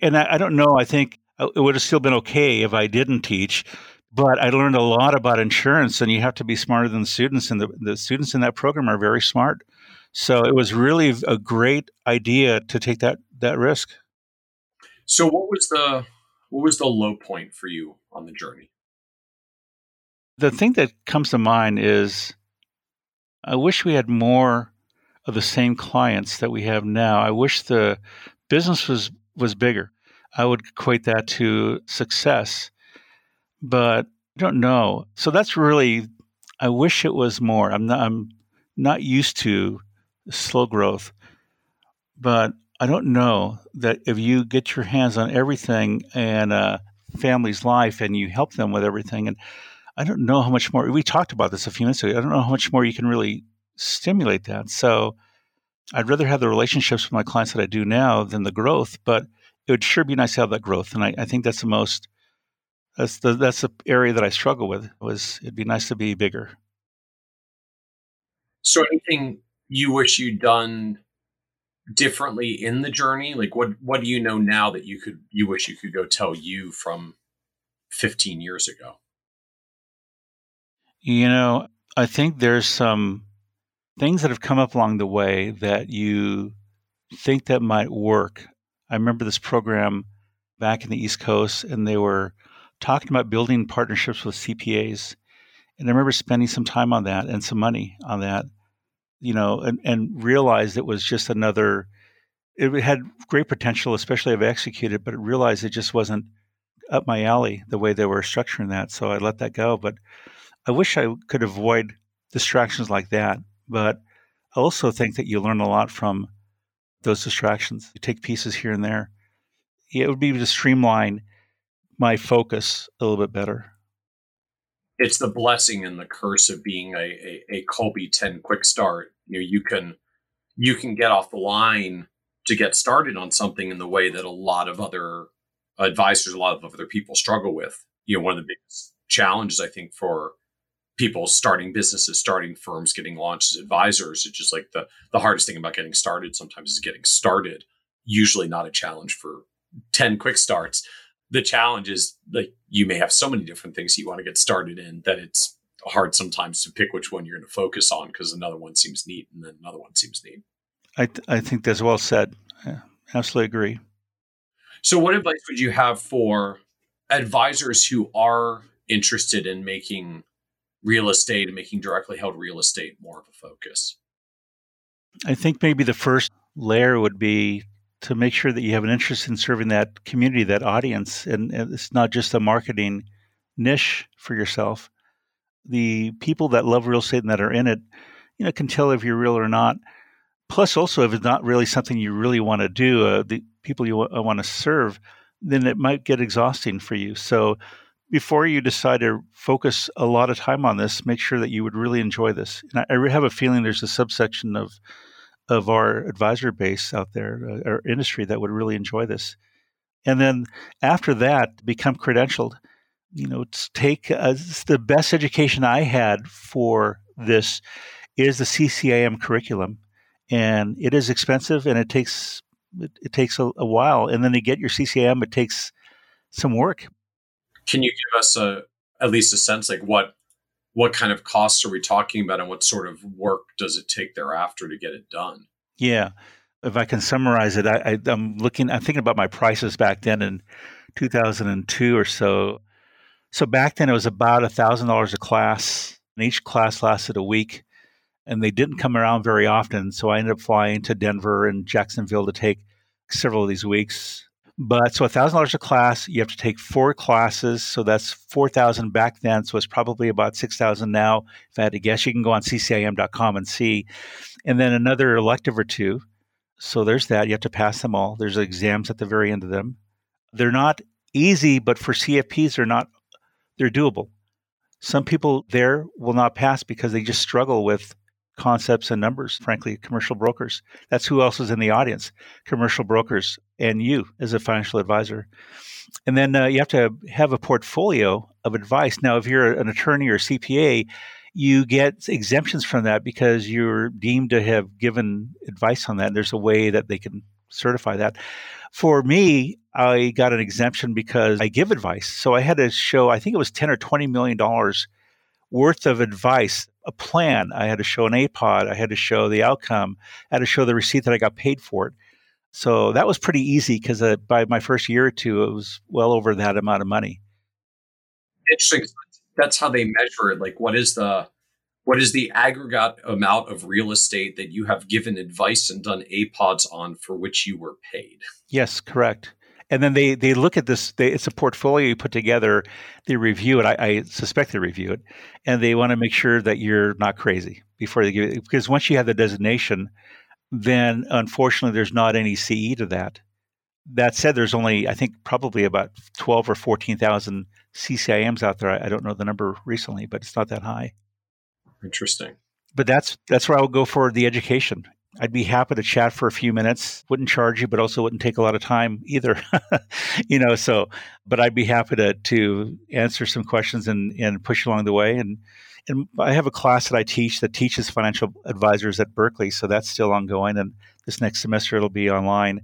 and I don't know. I think it would have still been okay if I didn't teach, but I learned a lot about insurance, and you have to be smarter than the students, and the, the students in that program are very smart. So it was really a great idea to take that that risk. So what was the what was the low point for you on the journey? The thing that comes to mind is I wish we had more of the same clients that we have now. I wish the business was was bigger. I would equate that to success, but I don't know. So that's really. I wish it was more. I'm not. I'm not used to slow growth, but I don't know that if you get your hands on everything and a family's life and you help them with everything, and I don't know how much more. We talked about this a few minutes ago. I don't know how much more you can really stimulate that. So I'd rather have the relationships with my clients that I do now than the growth, but it would sure be nice to have that growth. And I, I think that's the most that's the that's the area that I struggle with was it'd be nice to be bigger. So anything you wish you'd done differently in the journey? Like what what do you know now that you could you wish you could go tell you from 15 years ago? You know, I think there's some things that have come up along the way that you think that might work. I remember this program back in the East Coast, and they were talking about building partnerships with CPAs. And I remember spending some time on that and some money on that, you know, and, and realized it was just another, it had great potential, especially if executed, but realized it just wasn't up my alley the way they were structuring that. So I let that go. But I wish I could avoid distractions like that. But I also think that you learn a lot from those distractions. You take pieces here and there. It would be to streamline my focus a little bit better. It's the blessing and the curse of being a, a, a Kolbe 10 quick start. You know, you can you can get off the line to get started on something in the way that a lot of other advisors, a lot of other people struggle with. You know, one of the biggest challenges I think for people starting businesses, starting firms, getting launched as advisors. It's just like the the hardest thing about getting started sometimes is getting started. Usually not a challenge for 10 quick starts. The challenge is like you may have so many different things you want to get started in that it's hard sometimes to pick which one you're going to focus on because another one seems neat and then another one seems neat. I, th- I think that's well said. Yeah, absolutely agree. So, what advice would you have for advisors who are interested in making real estate and making directly held real estate more of a focus? I think maybe the first layer would be to make sure that you have an interest in serving that community, that audience, and, it's not just a marketing niche for yourself. The people that love real estate and that are in it, you know, can tell if you're real or not. Plus, also, if it's not really something you really want to do, uh, the people you w- want to serve, then it might get exhausting for you. So, before you decide to focus a lot of time on this, make sure that you would really enjoy this. And I, I have a feeling there's a subsection of of our advisor base out there, uh, our industry, that would really enjoy this. And then after that, become credentialed. You know, take uh, the best education I had for this is the CCIM curriculum, and it is expensive and it takes it, it takes a, a while. And then to get your CCIM, it takes some work. Can you give us a at least a sense like what what kind of costs are we talking about and what sort of work does it take thereafter to get it done? Yeah. If I can summarize it, I, I, am looking, I'm thinking about my prices back then in 2002 or so. So back then it was about $1,000 a class, and each class lasted a week, and they didn't come around very often. So I ended up flying to Denver and Jacksonville to take several of these weeks. But so a thousand dollars a class, you have to take four classes. So that's four thousand back then. So it's probably about six thousand now. If I had to guess, you can go on ccim.com and see. And then another elective or two. So there's that. You have to pass them all. There's exams at the very end of them. They're not easy, but for CFPs, they're not they're doable. Some people there will not pass because they just struggle with concepts and numbers, frankly, commercial brokers. That's who else is in the audience commercial brokers and you as a financial advisor. And then uh, you have to have a portfolio of advice. Now, if you're an attorney or CPA, you get exemptions from that because you're deemed to have given advice on that. And There's a way that they can certify that. For me, I got an exemption because I give advice. So I had to show, I think it was 10 or 20 million dollars worth of advice, a plan. I had to show an APOD. I had to show the outcome. I had to show the receipt that I got paid for it. So that was pretty easy because uh, by my first year or two, it was well over that amount of money. Interesting. That's how they measure it. Like, what is the what is the aggregate amount of real estate that you have given advice and done APODs on for which you were paid? Yes, correct and then they they look at this. They, it's a portfolio you put together. They review it. I, I suspect they review it, and they want to make sure that you're not crazy before they give it. Because once you have the designation, then unfortunately there's not any CE to that. That said, there's only I think probably about twelve or fourteen thousand CCIMs out there. I, I don't know the number recently, but it's not that high. Interesting. But that's that's where I would go for the education. I'd be happy to chat for a few minutes. Wouldn't charge you, but also wouldn't take a lot of time either. you know, so but I'd be happy to to answer some questions and and push along the way. And and I have a class that I teach that teaches financial advisors at Berkeley, so that's still ongoing. And this next semester it'll be online.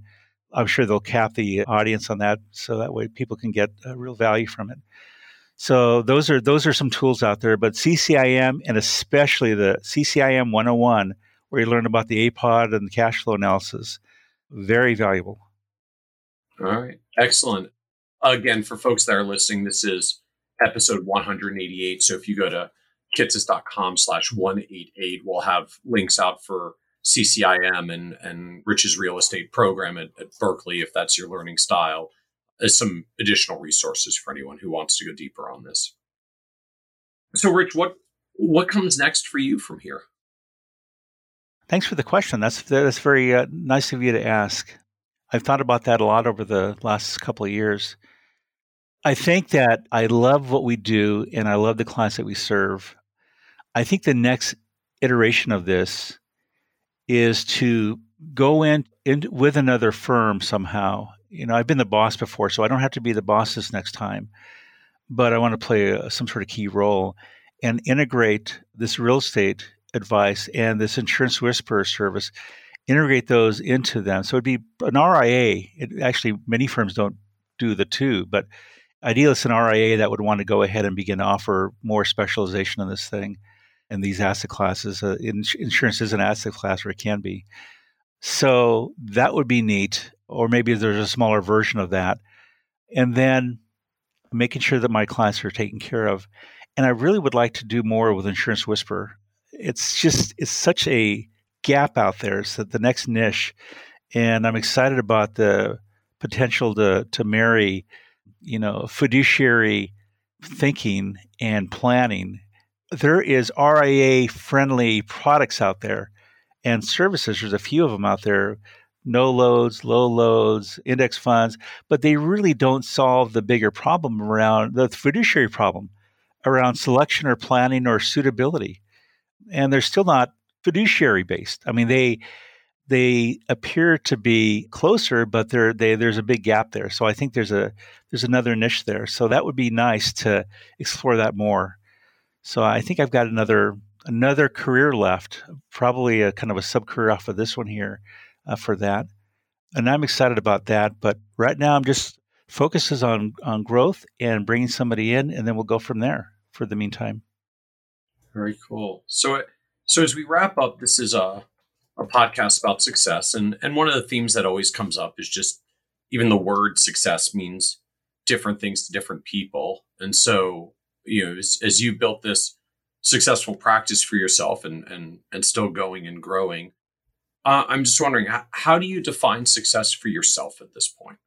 I'm sure they'll cap the audience on that, so that way people can get uh, real value from it. So those are those are some tools out there. But CCIM and especially the CCIM 101 where you learn about the APOD and the cash flow analysis. Very valuable. All right. Excellent. Again, for folks that are listening, this is episode 188. So if you go to kitces.com slash 188, we'll have links out for CCIM and, and Rich's real estate program at, at Berkeley, if that's your learning style, as some additional resources for anyone who wants to go deeper on this. So, Rich, what what comes next for you from here? Thanks for the question. That's that's very uh, nice of you to ask. I've thought about that a lot over the last couple of years. I think that I love what we do and I love the clients that we serve. I think the next iteration of this is to go in, in with another firm somehow. You know, I've been the boss before, so I don't have to be the boss this next time, but I want to play a, some sort of key role and integrate this real estate advice and this insurance whisperer service, integrate those into them. So it'd be an RIA. It, actually, many firms don't do the two, but ideally, it's an RIA that would want to go ahead and begin to offer more specialization in this thing in these asset classes. Uh, insurance is an asset class, or it can be. So that would be neat. Or maybe there's a smaller version of that. And then making sure that my clients are taken care of. And I really would like to do more with Insurance Whisperer. It's just, it's such a gap out there. It's the next niche. And I'm excited about the potential to, to marry, you know, fiduciary thinking and planning there is RIA friendly products out there and services. There's a few of them out there no loads, low loads, index funds, but they really don't solve the bigger problem around the fiduciary problem around selection or planning or suitability. And they're still not fiduciary based. I mean, they they appear to be closer, but they there's a big gap there. So I think there's a there's another niche there. So that would be nice to explore that more. So I think I've got another another career left, probably a kind of a sub career off of this one here uh, for that, and I'm excited about that. But right now, I'm just focuses on on growth and bringing somebody in, and then we'll go from there. For the meantime, very cool. So so as we wrap up, this is a a podcast about success, and and one of the themes that always comes up is just even the word success means different things to different people, and so you know, as, as you built this successful practice for yourself and and and still going and growing, uh, I'm just wondering how, how do you define success for yourself at this point?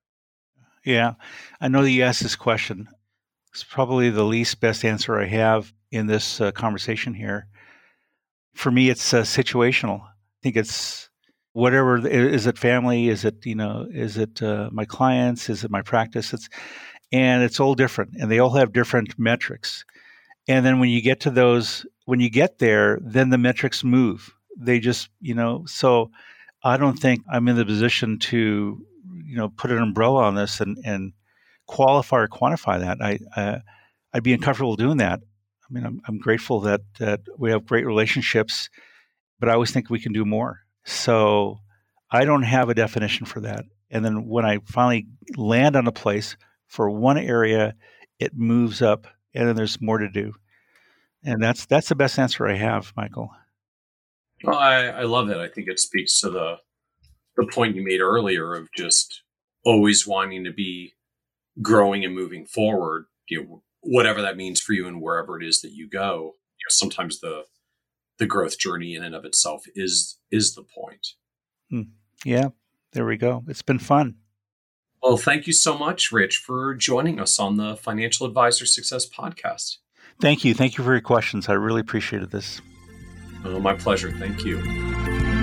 Yeah, I know that you asked this question. It's probably the least best answer I have in this uh, conversation here. For me, it's uh, situational. I think it's whatever is it family is it you know is it uh, my clients is it my practice it's and it's all different and they all have different metrics. And then when you get to those when you get there then the metrics move. They just you know so i don't think i'm in the position to you know put an umbrella on this and and qualify or quantify that. I i'd be uncomfortable doing that. I mean i'm, I'm grateful that that we have great relationships but i always think we can do more. So i don't have a definition for that. And then when i finally land on a place for one area, it moves up, and then there's more to do. And that's that's the best answer I have, Michael. Well, I, I love it. I think it speaks to the the point you made earlier of just always wanting to be growing and moving forward. You know, whatever that means for you and wherever it is that you go. You know, sometimes the the growth journey in and of itself is is the point. Hmm. Yeah, there we go. It's been fun. Well, thank you so much, Rich, for joining us on the Financial Advisor Success Podcast. Thank you. Thank you for your questions. I really appreciated this. Oh, my pleasure. Thank you.